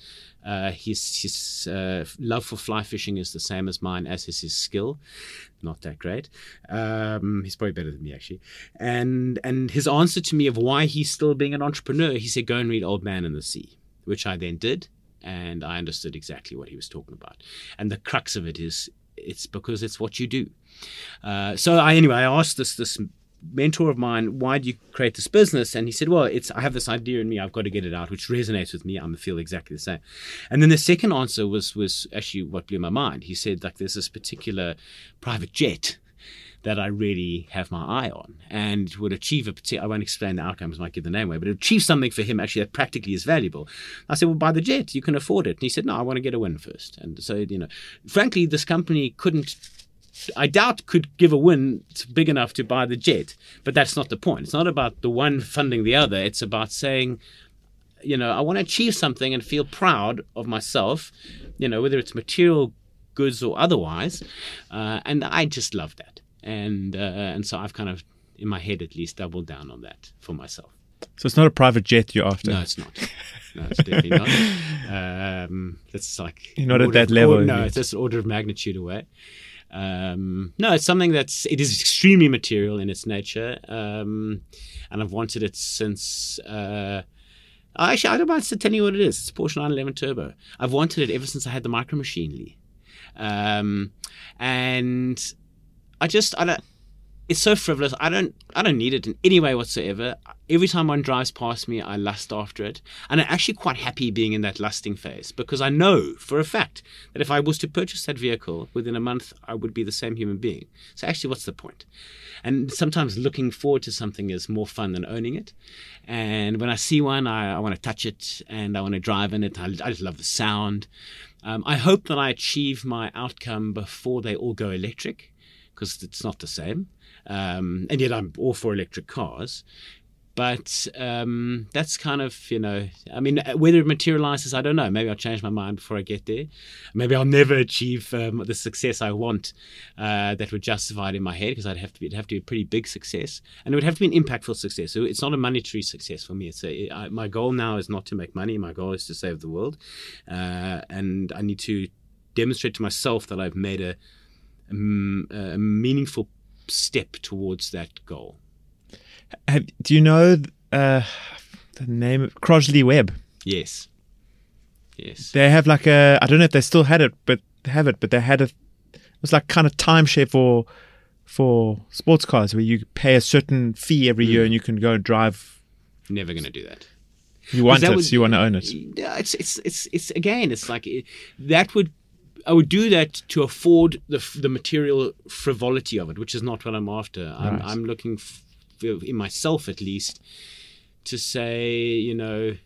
Speaker 2: Uh, his his uh, love for fly fishing is the same as mine, as is his skill. Not that great. Um, he's probably better than me actually. And and his answer to me of why he's still being an entrepreneur, he said, "Go and read Old Man and the Sea," which I then did, and I understood exactly what he was talking about. And the crux of it is, it's because it's what you do. Uh, so I anyway, I asked this this mentor of mine, why do you create this business? And he said, well, it's I have this idea in me, I've got to get it out, which resonates with me. I'm feel exactly the same. And then the second answer was was actually what blew my mind. He said, like, there's this particular private jet that I really have my eye on and would achieve a particular, I won't explain the outcomes, might give the name away, but achieve something for him actually that practically is valuable. I said, well, buy the jet, you can afford it. And he said, no, I want to get a win first. And so, you know, frankly, this company couldn't I doubt could give a win big enough to buy the jet, but that's not the point. It's not about the one funding the other. It's about saying, you know, I want to achieve something and feel proud of myself, you know, whether it's material goods or otherwise. Uh, and I just love that. And uh, and so I've kind of, in my head at least, doubled down on that for myself.
Speaker 1: So it's not a private jet you're after.
Speaker 2: No, it's not. No, it's definitely not. (laughs) Um, that's like
Speaker 1: You're not at that
Speaker 2: of-
Speaker 1: level,
Speaker 2: no, it's just an order of magnitude away. Um, no, it's something that's it is extremely material in its nature, um, and I've wanted it since. Uh, actually, I don't mind telling you what it is. It's a Porsche 911 Turbo. I've wanted it ever since I had the Micro Machine, Lee. Um, and I just I don't. It's so frivolous. I don't. I don't need it in any way whatsoever. Every time one drives past me, I lust after it, and I'm actually quite happy being in that lusting phase because I know for a fact that if I was to purchase that vehicle within a month, I would be the same human being. So actually, what's the point? And sometimes looking forward to something is more fun than owning it. And when I see one, I, I want to touch it and I want to drive in it. I, I just love the sound. Um, I hope that I achieve my outcome before they all go electric because it's not the same. Um, and yet I'm all for electric cars. But um, that's kind of, you know, I mean, whether it materializes, I don't know. Maybe I'll change my mind before I get there. Maybe I'll never achieve um, the success I want uh, that would justify it in my head because I'd have to be, it'd have to be a pretty big success, and it would have to be an impactful success. So it's not a monetary success for me. It's a, I, my goal now is not to make money. My goal is to save the world, uh, and I need to demonstrate to myself that I've made a, a, a meaningful step towards that goal.
Speaker 1: Have, do you know uh, the name of Crosley Webb?
Speaker 2: Yes. Yes.
Speaker 1: They have like a I don't know if they still had it, but they have it. But they had a it was like kind of timeshare for for sports cars where you pay a certain fee every year and you can go and drive.
Speaker 2: Never going to do that.
Speaker 1: You want
Speaker 2: that
Speaker 1: it,
Speaker 2: would-
Speaker 1: so you want to own it.
Speaker 2: It's it's it's it's again. It's like it, that would I would do that to afford the the material frivolity of it, which is not what I'm after. I'm. I'm looking f- in myself at least to say, you know,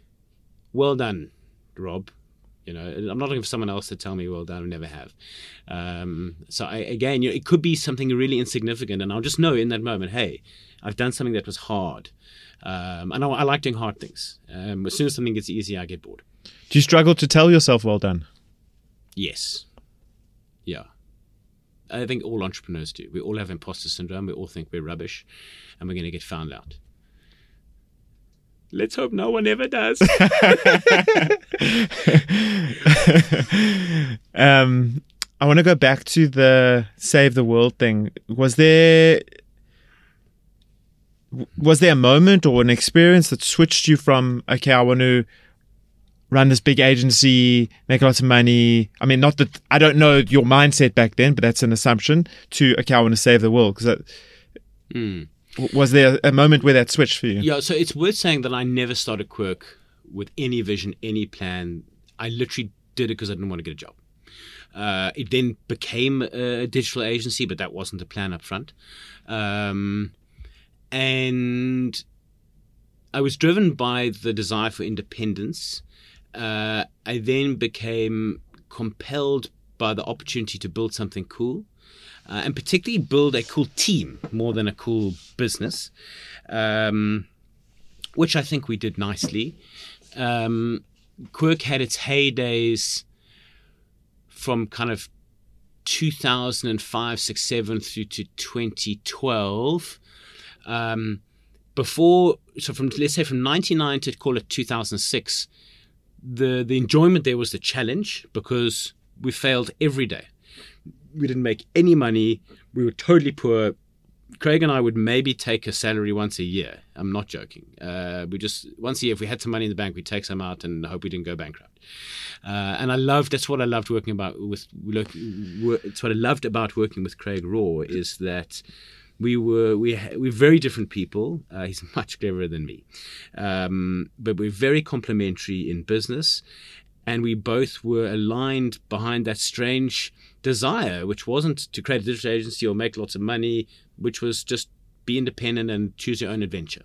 Speaker 2: well done, Rob. You know, I'm not looking for someone else to tell me well done. I never have. Um, so I, again, you know, it could be something really insignificant, and I'll just know in that moment, hey, I've done something that was hard. Um, and I, I like doing hard things. Um, as soon as something gets easy, I get bored.
Speaker 1: Do you struggle to tell yourself well done?
Speaker 2: Yes. Yeah. I think all entrepreneurs do. We all have imposter syndrome. We all think we're rubbish and we're going to get found out. Let's hope no one ever does. (laughs)
Speaker 1: um, I want to go back to the save the world thing. Was there was there a moment or an experience that switched you from okay, I want to run this big agency, make lots of money. I mean, not that I don't know your mindset back then, but that's an assumption. To okay, I want to save the world because
Speaker 2: Hmm.
Speaker 1: was there a moment where that switched for you?
Speaker 2: Yeah, so it's worth saying that I never started Quirk with any vision, any plan. I literally did it because I didn't want to get a job. Uh, it then became a digital agency, but that wasn't the plan up front. Um, and I was driven by the desire for independence. Uh, I then became compelled by the opportunity to build something cool. Uh, and particularly build a cool team more than a cool business, um, which I think we did nicely. Um, Quirk had its heydays from kind of 2005, 6, 7 through to 2012. Um, before, so from let's say from 99 to call it 2006, the the enjoyment there was the challenge because we failed every day. We didn't make any money. We were totally poor. Craig and I would maybe take a salary once a year. I'm not joking. Uh, we just once a year, if we had some money in the bank, we'd take some out and hope we didn't go bankrupt. Uh, and I loved. That's what I loved working about with. Look, it's what I loved about working with Craig Raw is that we were we we're very different people. Uh, he's (laughs) much cleverer than me, um, but we're very complementary in business, and we both were aligned behind that strange desire, which wasn't to create a digital agency or make lots of money, which was just be independent and choose your own adventure.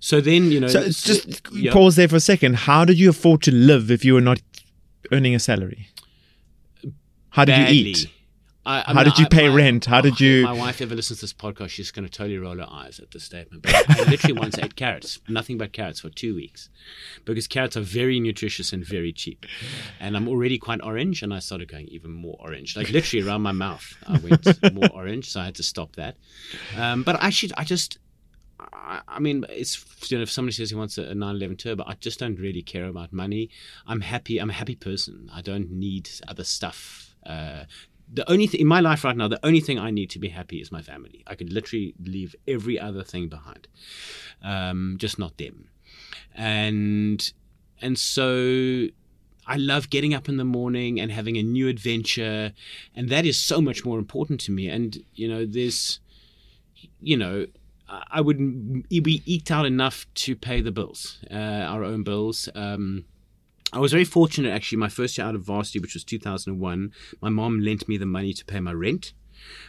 Speaker 2: So then, you know,
Speaker 1: So just
Speaker 2: yeah.
Speaker 1: pause there for a second. How did you afford to live if you were not earning a salary? How did
Speaker 2: badly.
Speaker 1: you eat?
Speaker 2: I, I
Speaker 1: How
Speaker 2: mean,
Speaker 1: did you
Speaker 2: I-
Speaker 1: pay
Speaker 2: my-
Speaker 1: rent? How did
Speaker 2: oh,
Speaker 1: you-
Speaker 2: My wife ever listens to this podcast, she's going to totally roll her eyes at this statement. But I literally once ate carrots, nothing but carrots for two weeks, because carrots are very nutritious and very cheap. And I'm already quite orange, and I started going even more orange, like literally around my mouth. I went more orange, so I had to stop that. Um, but actually, I just I, I mean, it's you know, if somebody says he wants a, a 911 Turbo, I just don't really care about money. I'm happy. I'm a happy person. I don't need other stuff. Uh, the only thing in my life right now, the only thing I need to be happy is my family. I could literally leave every other thing behind, um, just not them. And and so I love getting up in the morning and having a new adventure, and that is so much more important to me. And you know, there's, you know, I would be eked out enough to pay the bills, uh, our own bills. Um, I was very fortunate actually. My first year out of varsity, which was 2001, my mom lent me the money to pay my rent.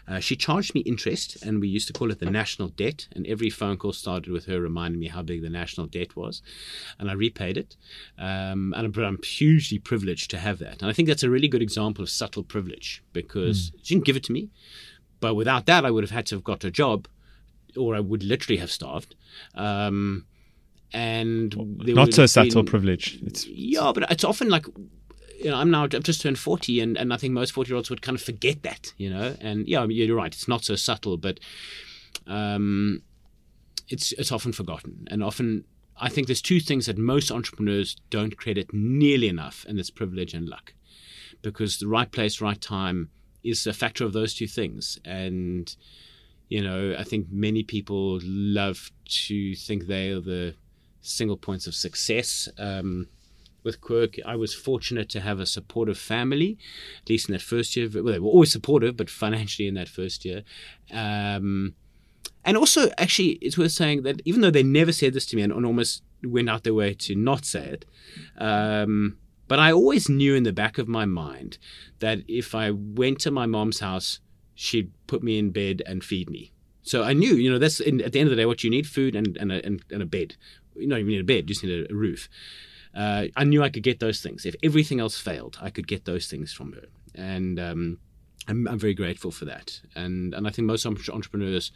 Speaker 2: Uh, she charged me interest, and we used to call it the national debt. And every phone call started with her reminding me how big the national debt was, and I repaid it. Um, and I'm, I'm, hugely privileged to have that. And I think that's a really good example of subtle privilege because mm. she didn't give it to me, but without that, I would have had to have got a job, or I would literally have starved. Um, and
Speaker 1: not so subtle privilege.
Speaker 2: It's, yeah, but it's often like you know, I'm now I've just turned 40, and, and I think most 40 year olds would kind of forget that, you know. And yeah, you're right, it's not so subtle, but um, it's it's often forgotten, and often I think there's two things that most entrepreneurs don't credit nearly enough, and it's privilege and luck, because the right place, right time is a factor of those two things, and you know, I think many people love to think they are the single points of success. Um, with Quirk, I was fortunate to have a supportive family, at least in that first year. Well, they were always supportive, but financially in that first year. Um, and also, actually, it's worth saying that even though they never said this to me and, almost went out their way to not say it, um, but I always knew in the back of my mind that if I went to my mom's house, she'd put me in bed and feed me. So I knew, you know, that's in, at the end of the day what you need: food and and a, and, and a bed. You don't even need a bed; you just need a, roof uh, I knew I could get those things. If everything else failed, I could get those things from her, and um, I'm, I'm, very grateful for that. And and I think most entrepreneurs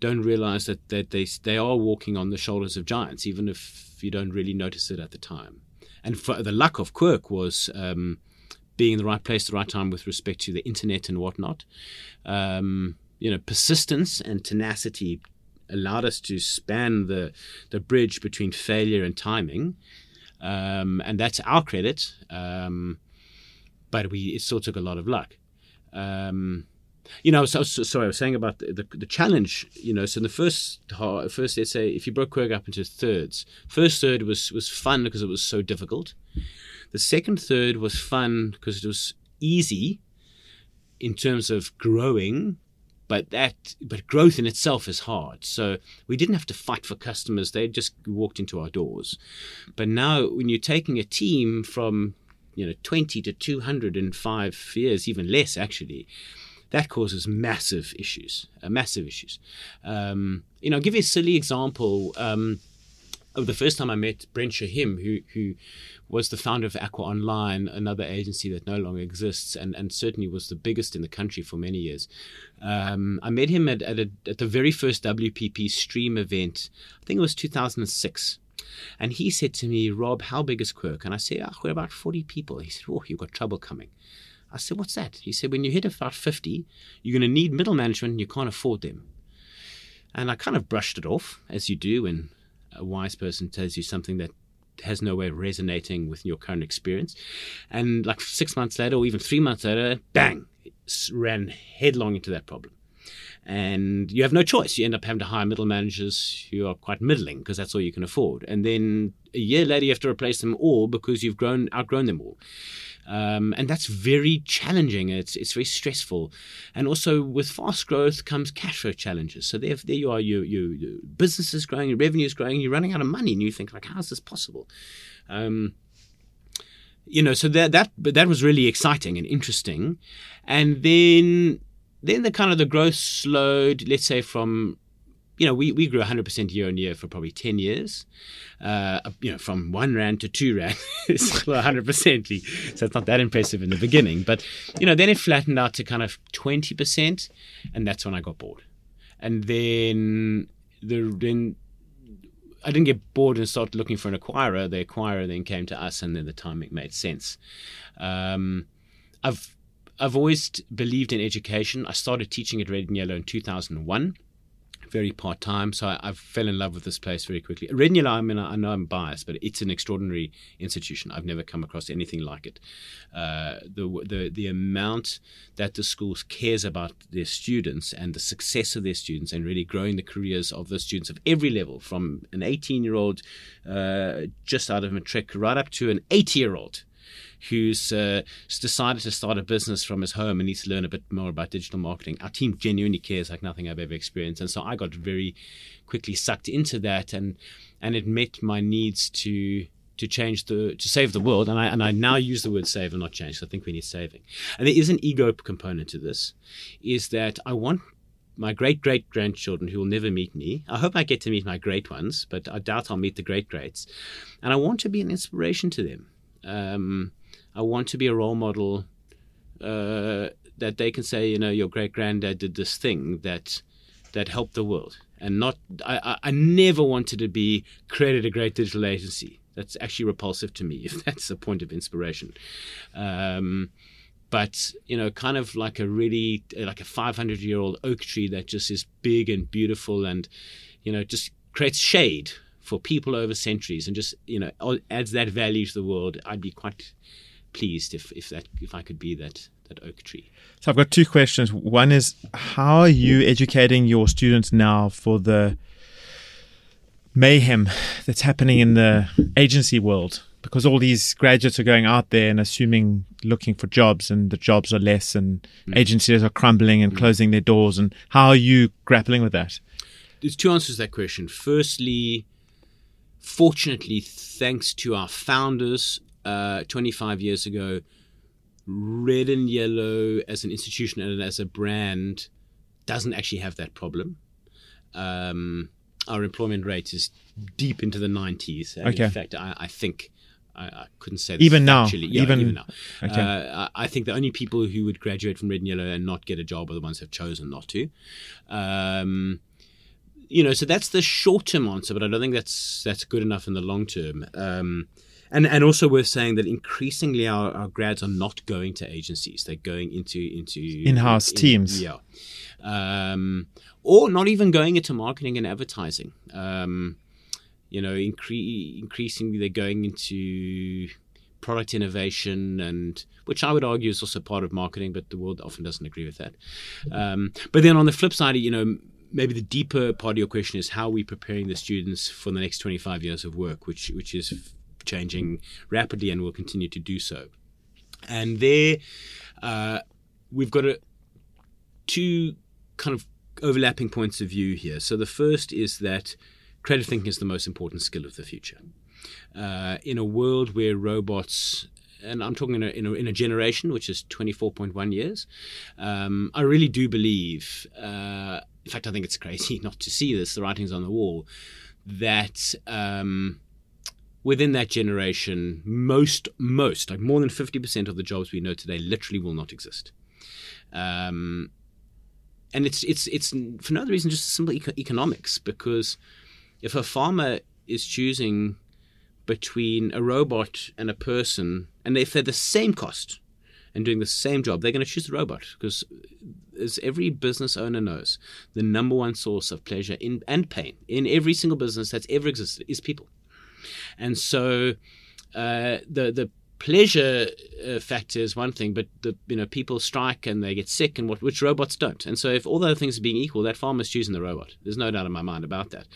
Speaker 2: don't realize that that they they are walking on the shoulders of giants, even if you don't really notice it at the time. And for, the luck of Quirk was. Um, being in the right place, at the right time with respect to the internet and whatnot. Um, you know, persistence and tenacity allowed us to span the the bridge between failure and timing um, and that's our credit. Um, but we it still took a lot of luck. Um, you know, so, so, sorry, I was saying about the, the, the, challenge. You know, so in the first first let's if you broke Quirk up into thirds, first third was was fun because it was so difficult. The second third was fun because it was easy in terms of growing but that but growth in itself is hard. So we didn't have to fight for customers. They just walked into our doors. But now when you're taking a team from you know 20 to 205 years even less actually that causes massive issues uh, massive issues. Um, you know I'll give you a silly example. Um, of the first time I met Brent Shahim, who who was the founder of Aqua Online, another agency that no longer exists, and, and certainly was the biggest in the country for many years. Um, I met him at, at, a, at the very first WPP Stream event, I think it was 2006. And he said to me, Rob, how big is Quirk? And I said, oh, we're about 40 people. He said, oh, you've got trouble coming. I said, what's that? He said, when you hit about 50, you're going to need middle management and you can't afford them. And I kind of brushed it off, as you do when a wise person tells you something that has no way of resonating with your current experience. And like six months later, or even three months later, bang, ran headlong into that problem. And you have no choice. You end up having to hire middle managers who are quite middling because that's all you can afford. And then a year later, you have to replace them all because you've grown outgrown them all. Um, and that's very challenging. It's it's very stressful, and also with fast growth comes cash flow challenges. So there, there you are. Your your, business is growing, your revenue is growing, you're running out of money, and you think like, how is this possible? Um, you know, so that that but that was really exciting and interesting, and then then the kind of the growth slowed. Let's say from you know, we, we grew 100% year on year for probably 10 years. Uh, you know, from one rand to two rand, (laughs) it's (laughs) 100%. So it's not that impressive in the beginning. But, you know, then it flattened out to kind of 20%. And that's when I got bored. And then, the, then I didn't get bored and start looking for an acquirer. The acquirer then came to us, and then the timing made sense. Um, I've I've always believed in education. I started teaching at Red and Yellow in 2001 very part time. So I, I, fell in love with this place very quickly. Red I mean, I know I'm biased, but it's an extraordinary institution. I've never come across anything like it. Uh, the, the, the amount that the schools cares about their students and the success of their students and really growing the careers of the students of every level, from an 18 year old uh, just out of matric right up to an 80 year old who's uh, decided to start a business from his home and needs to learn a bit more about digital marketing. Our team genuinely cares like nothing I've ever experienced, and so I got very quickly sucked into that, and and it met my needs to to change the to save the world. And I and I now use the word save and not change so I think we need saving. And there is an ego component to this is that I want my great great grandchildren who will never meet me. I hope I get to meet my great ones but I doubt I'll meet the great greats. And I want to be an inspiration to them. Um, I want to be a role model uh, that they can say, you know, your great granddad did this thing that that helped the world, and not. I, I never wanted to be created a great digital agency. That's actually repulsive to me. (laughs) If that's the point of inspiration. Um, but you know, kind of like a really like a 500 year old oak tree that just is big and beautiful, and you know, just creates shade for people over centuries, and just you know adds that value to the world. I'd be quite pleased if if that if I could be that that oak tree.
Speaker 1: So I've got two questions. One is how are you educating your students now for the mayhem that's happening in the agency world? Because all these graduates are going out there and assuming looking for jobs, and the jobs are less, and mm. agencies are crumbling and mm. closing their doors. And how are you grappling with that?
Speaker 2: There's two answers to that question. Firstly, fortunately, thanks to our founders uh, 25 years ago, red and yellow as an institution and as a brand doesn't actually have that problem. Um, our employment rate is deep into the 90s. And okay. In fact, I, I think I, I, couldn't say
Speaker 1: even now.
Speaker 2: Yeah, even, even now. Okay. Uh, I think the only people who would graduate from red and yellow and not get a job are the ones who have chosen not to. Um, you know, so that's the short term answer, but I don't think that's that's good enough in the long term. Um, and and also worth saying that increasingly our, our grads are not going to agencies; they're going into into
Speaker 1: in-house in, teams.
Speaker 2: Yeah, um, or not even going into marketing and advertising. Um, you know, incre- increasingly they're going into product innovation and which I would argue is also part of marketing, but the world often doesn't agree with that. Um, but then on the flip side, you know, maybe the deeper part of your question is how are we preparing the students for the next 25 years of work, which which is changing rapidly and will continue to do so. And there, uh, we've got a, two kind of overlapping points of view here. So the first is that creative thinking is the most important skill of the future. Uh, in a world where robots and I'm talking in a, in a, in a generation which is 24.1 years. Um, I really do believe, uh, in fact, I think it's (laughs) crazy not to see this, the writings on the wall, that um, within that generation, most, most, like more than 50% of the jobs we know today literally will not exist. Um, and it's, it's, it's for no other reason, just simple eco- economics, because if a farmer is choosing between a robot and a person, and if they're the same cost and doing the same job, they're going to choose the robot because, as every business owner knows, the number one source of pleasure in, and pain in every single business that's ever existed is people. And so uh, the the pleasure uh, factor is one thing, but the you know people strike and they get sick, and what which robots don't. And so if all the other things are being equal, that farmer's choosing the robot. There's no doubt in my mind about that.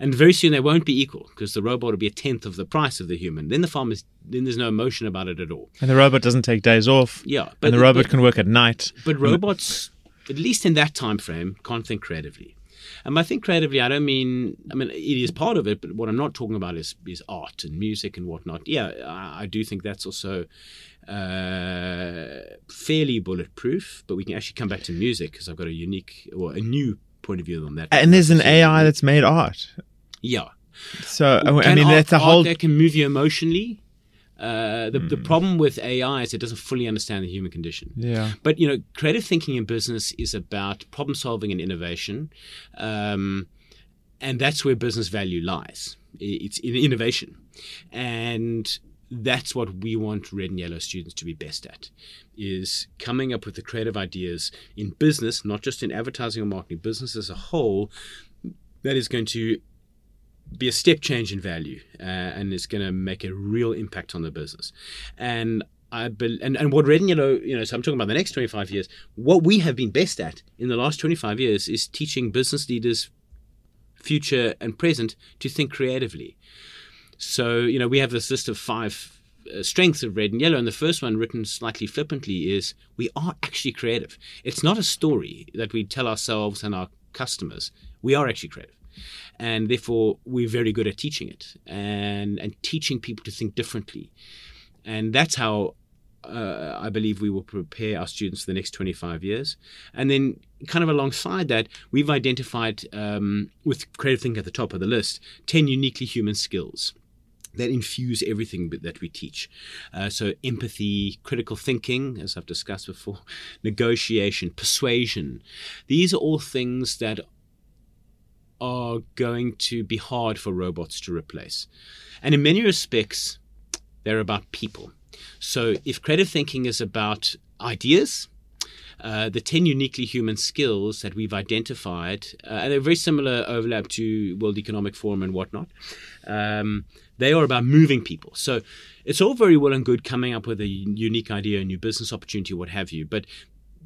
Speaker 2: And very soon they won't be equal because the robot will be a tenth of the price of the human. Then the farmer's then there's no emotion about it at all.
Speaker 1: And the robot doesn't take days off.
Speaker 2: Yeah,
Speaker 1: but and the robot but, can work at night.
Speaker 2: But robots, at least in that time frame, can't think creatively. And I think creatively, I don't mean, I mean, it is part of it, but what I'm not talking about is, is art and music and whatnot. Yeah, I, I do think that's also uh, fairly bulletproof, but we can actually come back to music because I've got a unique or a new point of view on that.
Speaker 1: And there's an AI that's made art.
Speaker 2: Yeah.
Speaker 1: So, I mean, art, that's a whole.
Speaker 2: that can move you emotionally uh, the, mm. the hmm. problem with AI is it doesn't fully understand the human condition.
Speaker 1: Yeah.
Speaker 2: But you know, creative thinking in business is about problem solving and innovation, um, and that's where business value lies. It's in innovation, and that's what we want red and yellow students to be best at is coming up with the creative ideas in business not just in advertising or marketing business as a whole that is going to be a step change in value uh, and it's going to make a real impact on the business. And I be, and, and what red and yellow, you know, so I'm talking about the next 25 years. What we have been best at in the last 25 years is teaching business leaders, future and present, to think creatively. So, you know, we have this list of five uh, strengths of red and yellow, and the first one, written slightly flippantly, is we are actually creative. It's not a story that we tell ourselves and our customers. We are actually creative and therefore we're very good at teaching it and and teaching people to think differently and that's how uh, I believe we will prepare our students for the next 25 years. And then, kind of alongside that, we've identified, um, with creative thinking at the top of the list, 10 uniquely human skills that infuse everything that we teach. Uh, so, empathy, critical thinking, as I've discussed before, negotiation, persuasion. These are all things that are going to be hard for robots to replace. And in many respects, they're about people. So if creative thinking is about ideas, uh, the 10 uniquely human skills that we've identified, uh, and they're very similar overlap to World Economic Forum and whatnot, um, they are about moving people. So it's all very well and good coming up with a unique idea, a new business opportunity, what have you. But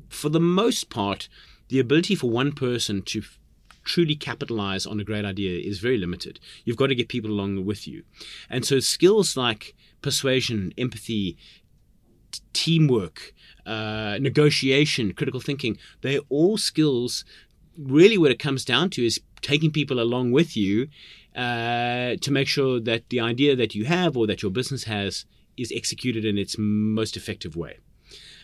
Speaker 2: for the most part, the ability for one person to truly capitalize on a great idea is very limited. You've got to get people along with you. And so skills like persuasion, empathy, t- teamwork, uh, negotiation, critical thinking, they're all skills. Really, what it comes down to is taking people along with you uh, to make sure that the idea that you have or that your business has is executed in its most effective way.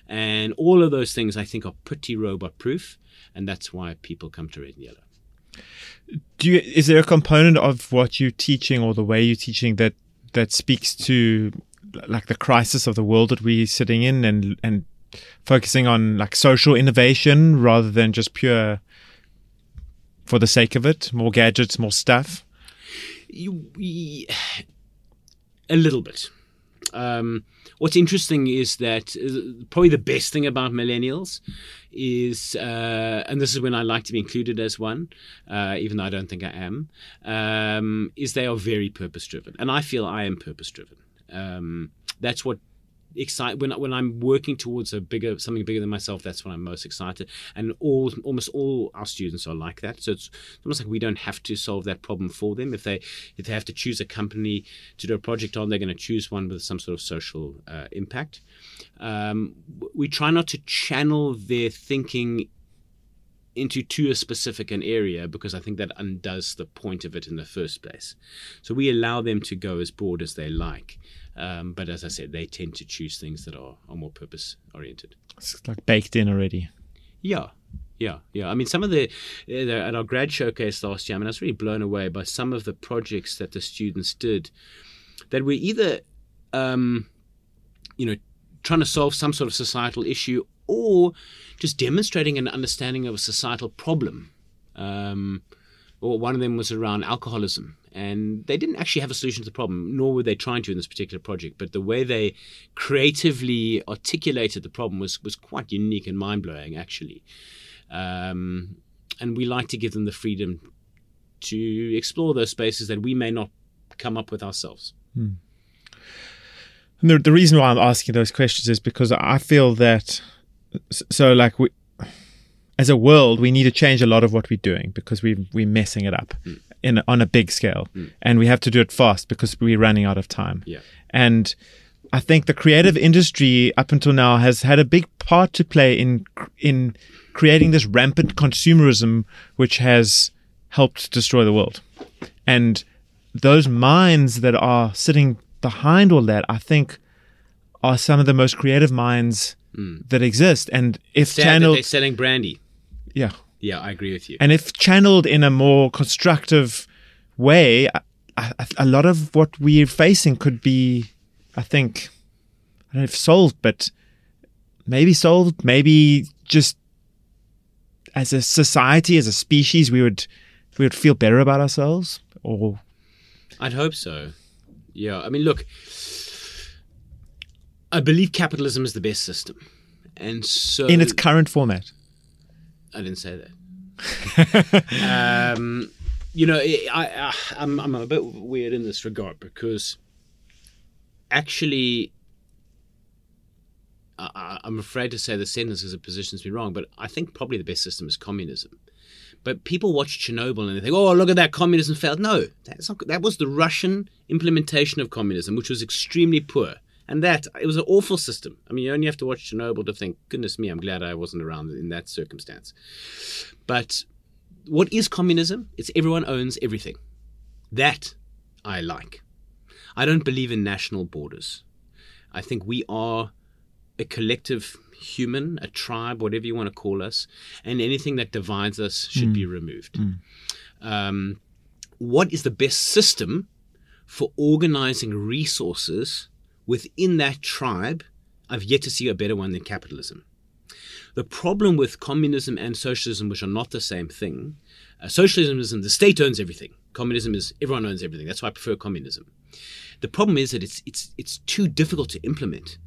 Speaker 2: And all of those things, I think, are pretty robot proof. And that's why people come to Red and Yellow.
Speaker 1: Do you, is there a component of what you're teaching or the way you're teaching that that speaks to like the crisis of the world that we're sitting in and and focusing on like social innovation rather than just pure for the sake of it more gadgets more stuff?
Speaker 2: You, a little bit. Um, what's interesting is that uh, probably the best thing about millennials is, uh, and this is when I like to be included as one, uh, even though I don't think I am, um, is they are very purpose driven, and I feel I am purpose driven. Um, that's what excited when when I'm working towards a bigger something bigger than myself. That's when I'm most excited, and all almost all our students are like that. So it's almost like we don't have to solve that problem for them. If they if they have to choose a company to do a project on, they're going to choose one with some sort of social uh, impact. Um, we try not to channel their thinking into too specific an area because I think that undoes the point of it in the first place. So we allow them to go as broad as they like. Um, but as I said, they tend to choose things that are, are more purpose oriented.
Speaker 1: It's like baked in already.
Speaker 2: Yeah, yeah, yeah. I mean, some of the, uh, at our grad showcase last year, I mean, I was really blown away by some of the projects that the students did that were either, um, you know, trying to solve some sort of societal issue or just demonstrating an understanding of a societal problem. Um, or one of them was around alcoholism and they didn't actually have a solution to the problem, nor were they trying to in this particular project. But the way they creatively articulated the problem was was quite unique and mind blowing, actually. Um, and we like to give them the freedom to explore those spaces that we may not come up with ourselves.
Speaker 1: Hmm. And the, the reason why I'm asking those questions is because I feel that so like we as a world, we need to change a lot of what we're doing because we we're messing it up mm. in on a big scale, mm. and we have to do it fast because we're running out of time.
Speaker 2: Yeah.
Speaker 1: And I think the creative industry up until now has had a big part to play in in creating this rampant consumerism, which has helped destroy the world. And those minds that are sitting behind all that, I think, are some of the most creative minds mm. that exist. And if
Speaker 2: Sad
Speaker 1: channeled,
Speaker 2: they're selling brandy.
Speaker 1: Yeah.
Speaker 2: Yeah, I agree with you.
Speaker 1: And if channeled in a more constructive way, a lot of what we're facing could be, I think, I don't know if solved, but maybe solved, maybe just as a society, as a species, we would we would feel better about ourselves. Or
Speaker 2: I'd hope so. Yeah, I mean, look, I believe capitalism is the best system, and so
Speaker 1: in its current format.
Speaker 2: I didn't say that. (laughs) um, you know, I, I I'm I'm a bit weird in this regard because actually. I, I'm afraid to say the sentence because it positions me wrong, but I think probably the best system is communism. But people watch Chernobyl and they think, "Oh, look at that, communism failed." No, that's not, that was the Russian implementation of communism, which was extremely poor. And that it was an awful system. I mean, you only have to watch Chernobyl to think, "Goodness me, I'm glad I wasn't around in that circumstance." But what is communism? It's everyone owns everything. That I like. I don't believe in national borders. I think we are a collective human, a tribe, whatever you want to call us, and anything that divides us should
Speaker 1: Mm.
Speaker 2: be removed. Um, what is the best system for organizing resources within that tribe? I've yet to see a better one than capitalism. The problem with communism and socialism, which are not the same thing, uh, socialism is the state owns everything. Communism is everyone owns everything. That's why I prefer communism. The problem is that it's it's it's too difficult to implement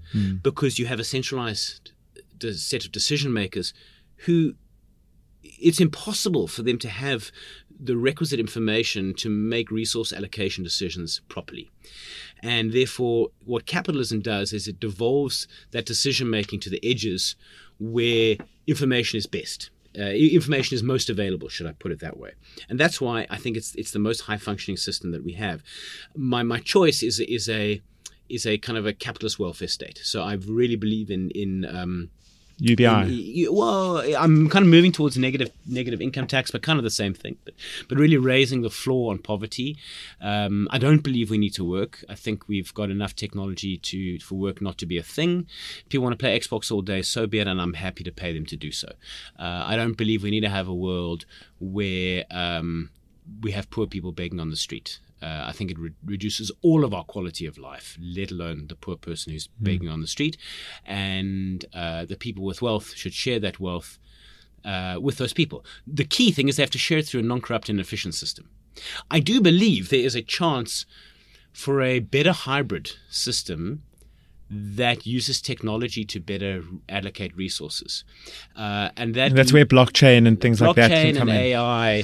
Speaker 2: because you have a centralized uh, set of decision makers who it's impossible for them to have the requisite information to make resource allocation decisions properly. And therefore, what capitalism does is it devolves that decision making to the edges where information is best. Uh, information is most available, should I put it that way? And that's why I think it's it's the most high functioning system that we have. My my choice is is a is a kind of a capitalist welfare state. So I really believe in in um,
Speaker 1: UBI.
Speaker 2: y- well, I'm kind of moving towards negative negative income tax, but kind of the same thing. But but really raising the floor on poverty. Um, I don't believe we need to work. I think we've got enough technology to for work not to be a thing. If People want to play Xbox all day, so be it, and I'm happy to pay them to do so. Uh, I don't believe we need to have a world where um, we have poor people begging on the street. Uh, I think it re- reduces all of our quality of life, let alone the poor person who's begging on the street. And uh, the people with wealth should share that wealth uh, with those people. The key thing is they have to share it through a non corrupt and efficient system. I do believe there is a chance for a better hybrid system that uses technology to better allocate resources. Uh, and that
Speaker 1: And that's where blockchain and things like that can
Speaker 2: blockchain
Speaker 1: come
Speaker 2: and
Speaker 1: in.
Speaker 2: AI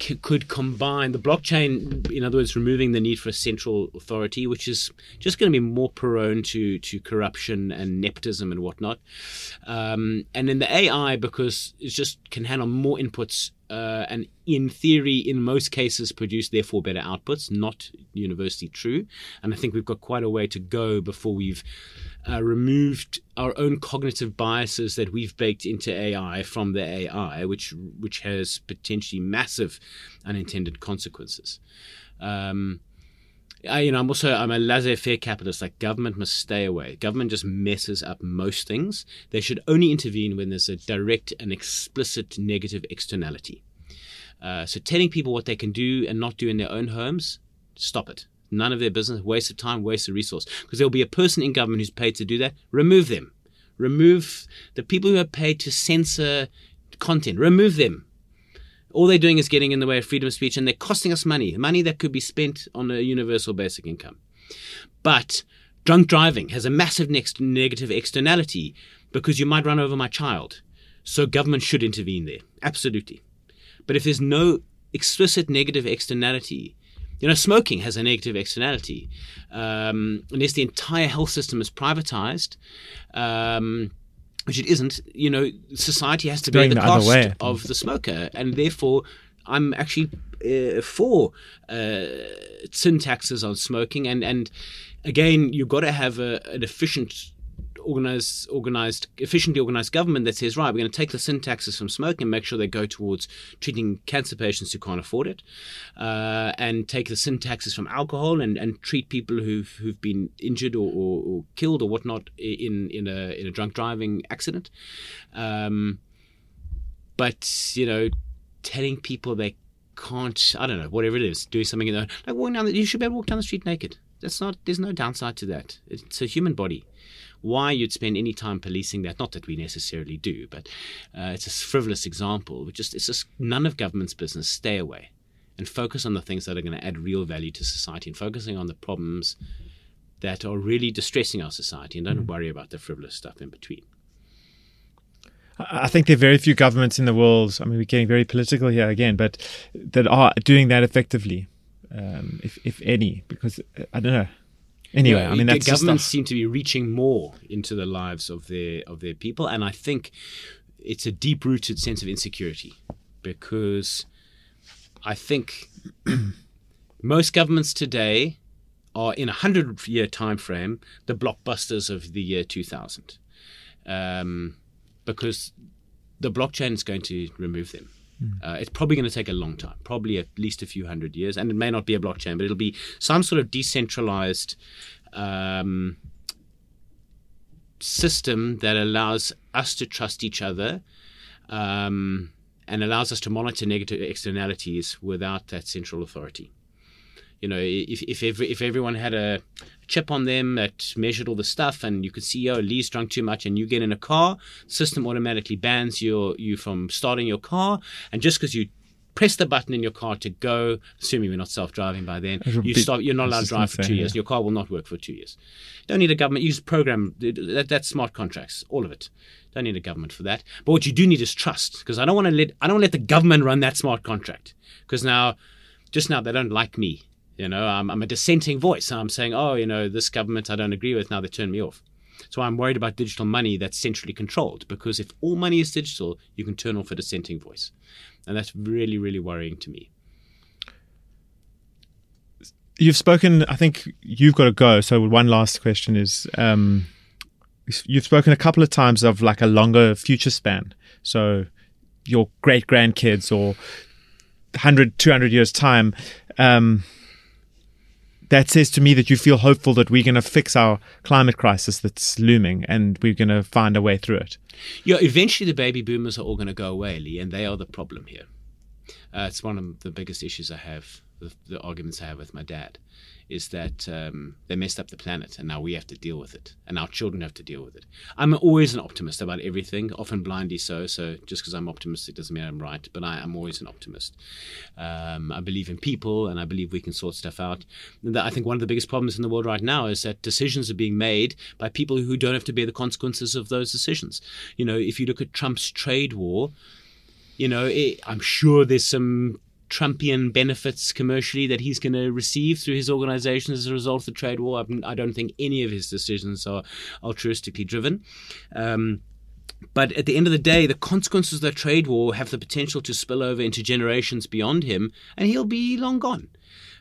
Speaker 2: c- could combine the blockchain, in other words, removing the need for a central authority, which is just going to be more prone to to corruption and nepotism and whatnot. Um, and then the AI, because it just can handle more inputs. Uh, and in theory, in most cases, produce therefore better outputs. Not universally true, and I think we've got quite a way to go before we've uh, removed our own cognitive biases that we've baked into AI from the AI, which which has potentially massive unintended consequences. Um, I, you know, I'm also I'm a laissez-faire capitalist. Like government must stay away. Government just messes up most things. They should only intervene when there's a direct and explicit negative externality. Uh, so telling people what they can do and not do in their own homes, stop it. None of their business. Waste of time. Waste of resource. Because there'll be a person in government who's paid to do that. Remove them. Remove the people who are paid to censor content. Remove them all they're doing is getting in the way of freedom of speech and they're costing us money money that could be spent on a universal basic income. But drunk driving has a massive next negative externality because you might run over my child. So government should intervene there. Absolutely. But if there's no explicit negative externality you know, smoking has a negative externality. Um, unless the entire health system is privatized, um, which it isn't, you know, society has to bear the
Speaker 1: the
Speaker 2: cost of the smoker, and therefore, I'm actually uh, for uh, sin taxes on smoking, and and again, you've got to have a, an efficient. Organized, organized, efficiently organized government that says, right, we're going to take the sin taxes from smoking and make sure they go towards treating cancer patients who can't afford it, uh, and take the sin taxes from alcohol and, and treat people who've who've been injured or, or, or killed or whatnot in in a in a drunk driving accident. Um, but you know, telling people they can't, I don't know, whatever it is, doing something in the like walking down, the, you should be able to walk down the street naked. That's not. There's no downside to that. It's a human body. Why you'd spend any time policing that? Not that we necessarily do, but uh, it's a frivolous example. But just it's just none of government's business. Stay away and focus on the things that are going to add real value to society and focusing on the problems that are really distressing our society and don't worry about the frivolous stuff in between.
Speaker 1: I think there are very few governments in the world. I mean, we're getting very political here again, but that are doing that effectively, um, if if any. Because I don't know. Anyway, yeah, I mean, that's
Speaker 2: governments seem to be reaching more into the lives of their of their people, and I think it's a deep rooted sense of insecurity because I think (clears throat) most governments today are in a hundred year time frame the blockbusters of the year 2000 um, because the blockchain is going to remove them. Hmm. Uh, it's probably going to take a long time, probably at least a few hundred years, and it may not be a blockchain, but it'll be some sort of decentralized um, system that allows us to trust each other um, and allows us to monitor negative externalities without that central authority. You know, if if every, if everyone had a chip on them that measured all the stuff, and you could see, oh, Lee's drunk too much, and you get in a car, system automatically bans your you from starting your car, and just because you press the button in your car to go, assuming you're not self-driving by then, you stop. You're not allowed to drive for two years. Your car will not work for two years. Don't need a government. Use program. That, that's smart contracts. All of it. Don't need a government for that. But what you do need is trust, because I don't want to let I don't let the government run that smart contract, because now, just now they don't like me. You know, I'm, I'm a dissenting voice. I'm saying, oh, you know, this government I don't agree with. Now they turn me off. So I'm worried about digital money that's centrally controlled because if all money is digital, you can turn off a dissenting voice. And that's really, really worrying to me.
Speaker 1: You've spoken, I think you've got to go. So, one last question is um, you've spoken a couple of times of like a longer future span. So, your great grandkids or 100, 200 years' time. Um, that says to me that you feel hopeful that we're going to fix our climate crisis that's looming and we're going to find a way through it.
Speaker 2: Yeah, eventually the baby boomers are all going to go away, Lee, and they are the problem here. Uh, it's one of the biggest issues I have, the, the arguments I have with my dad is that um, they messed up the planet and now we have to deal with it and our children have to deal with it. I'm always an optimist about everything, often blindly so. So just because I'm optimistic doesn't mean I'm right, but I, am always an optimist. Um, I believe in people and I believe we can sort stuff out. I think one of the biggest problems in the world right now is that decisions are being made by people who don't have to bear the consequences of those decisions. You know, if you look at Trump's trade war, you know, it, I'm sure there's some Trumpian benefits commercially that he's going to receive through his organization as a result of the trade war. I don't think any of his decisions are altruistically driven. Um, but at the end of the day, the consequences of the trade war have the potential to spill over into generations beyond him, and he'll be long gone.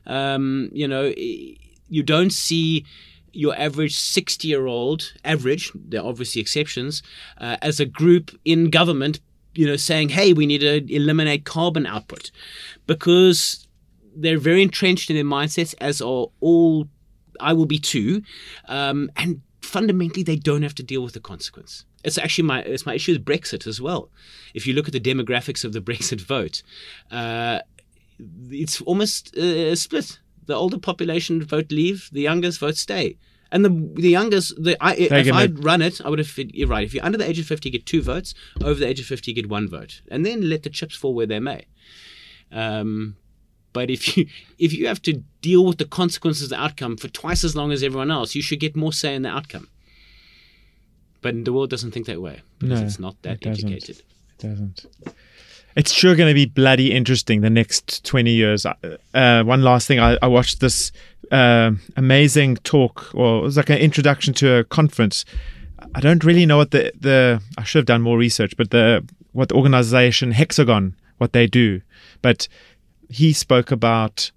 Speaker 2: Um, you know, you don't see your average 60 year old, average, there are obviously exceptions, uh, as a group in government you know, saying, hey, we need to eliminate carbon output because they're very entrenched in their mindsets, as are all, I will be too. Um, and fundamentally, they don't have to deal with the consequence. It's actually my it's my issue with Brexit as well. If you look at the demographics of the (laughs) Brexit vote, uh, it's almost a split. The older population vote leave, the youngest vote stay. And the the youngest, the I, if I'd run it, I would have. You're right. If you're under the age of fifty, you get two votes. Over the age of fifty, you get one vote, and then let the chips fall where they may. Um, but if you (laughs) if you have to deal with the consequences of the outcome for twice as long as everyone else, you should get more say in the outcome. But the world doesn't think that way because no, it's not that it educated.
Speaker 1: It doesn't. It's sure going to be bloody interesting the next 20 years. Uh, one last thing, I, I watched this uh, amazing talk, or it was like an introduction to a conference. I don't really know what the, the I should have done more research, but the what the organization Hexagon, what they do. But he spoke about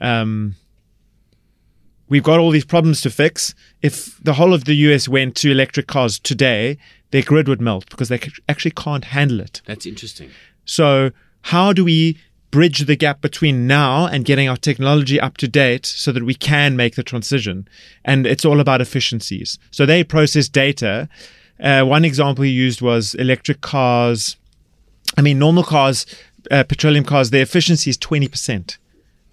Speaker 1: um, we've got all these problems to fix. If the whole of the US went to electric cars today, their grid would melt because they actually can't handle it.
Speaker 2: That's interesting.
Speaker 1: So, how do we bridge the gap between now and getting our technology up to date so that we can make the transition? And it's all about efficiencies. So, they process data. Uh, one example he used was electric cars. I mean, normal cars, uh, petroleum cars, their efficiency is 20%.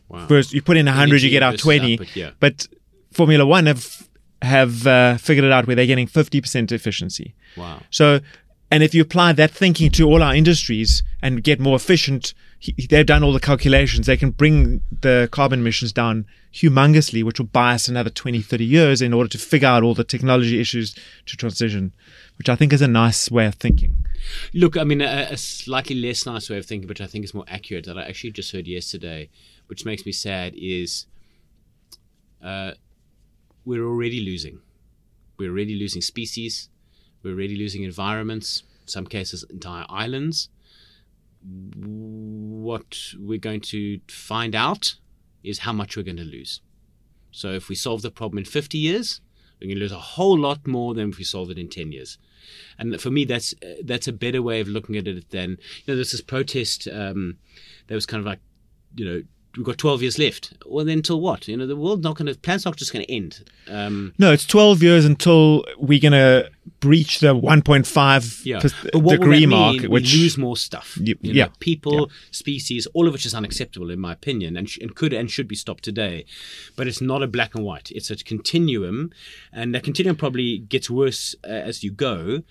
Speaker 1: Wow. First, you put in 100, you get out 20. Up, but, yeah. but Formula One have have uh, figured it out where they're getting 50% efficiency.
Speaker 2: Wow.
Speaker 1: So And if you apply that thinking to all our industries and get more efficient, they've done all the calculations. They can bring the carbon emissions down humongously, which will buy us another 20, 30 years in order to figure out all the technology issues to transition, which I think is a nice way of thinking.
Speaker 2: Look, I mean, a, a slightly less nice way of thinking, which I think is more accurate, that I actually just heard yesterday, which makes me sad, is uh, we're already losing. We're already losing species. We're already losing environments, some cases, entire islands. What we're going to find out is how much we're going to lose. So if we solve the problem in 50 years, we're going to lose a whole lot more than if we solve it in 10 years. And for me, that's that's a better way of looking at it than you know. There's this protest um, that was kind of like you know we've got 12 years left. Well, then until what? You know, the world's not going to, planet's not just going to end. Um,
Speaker 1: no, it's 12 years until we're going to breach the 1.5
Speaker 2: yeah.
Speaker 1: degree mark.
Speaker 2: Which we lose more stuff.
Speaker 1: You, you know, yeah.
Speaker 2: People,
Speaker 1: yeah.
Speaker 2: species, all of which is unacceptable in my opinion and, sh- and could and should be stopped today. But it's not a black and white. It's a continuum. And that continuum probably gets worse uh, as you go.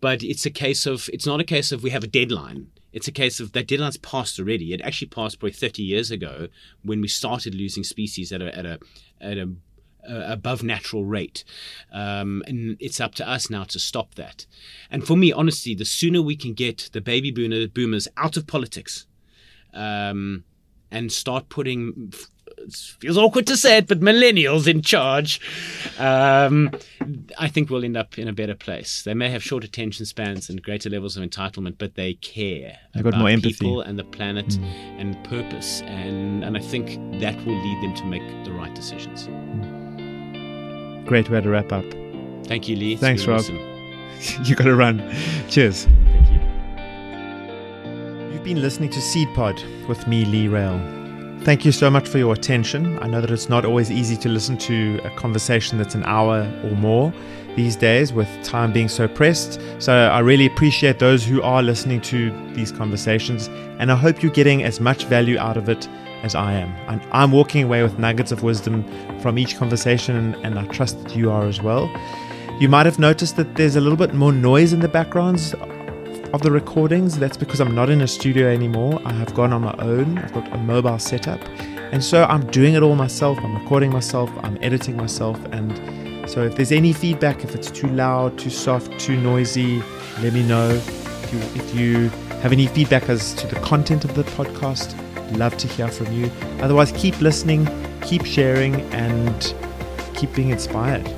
Speaker 2: But it's a case of, it's not a case of we have a deadline it's a case of that deadline's passed already. It actually passed probably 30 years ago when we started losing species at a at a at a uh, above natural rate. Um, and it's up to us now to stop that. And for me, honestly, the sooner we can get the baby boomer, boomers out of politics um, and start putting feels awkward to say it, but millennials in charge, um, I think we'll end up in a better place. They may have short attention spans and greater levels of entitlement, but they care
Speaker 1: They've got more empathy.
Speaker 2: people and the planet mm. and purpose, and and I think that will lead them to make the right decisions.
Speaker 1: Great way to wrap up.
Speaker 2: Thank you, Lee.
Speaker 1: Thanks, Rob.
Speaker 2: Awesome. (laughs)
Speaker 1: you got to run. Cheers.
Speaker 2: Thank you.
Speaker 1: You've been listening to Seed Pod with me, Lee Rail. Thank you so much for your attention. I know that it's not always easy to listen to a conversation that's an hour or more these days with time being so pressed. So I really appreciate those who are listening to these conversations, and I hope you're getting as much value out of it as I am. And I'm walking away with nuggets of wisdom from each conversation, and I trust that you are as well. You might have noticed that there's a little bit more noise in the backgrounds of the recordings. That's because I'm not in a studio anymore. I have gone on my own. I've got a mobile setup. And so I'm doing it all myself. I'm recording myself, I'm editing myself. And so if there's any feedback, if it's too loud, too soft, too noisy, let me know. If you, if you have any feedback as to the content of the podcast, love to hear from you. Otherwise, keep listening, keep sharing, and keep being inspired.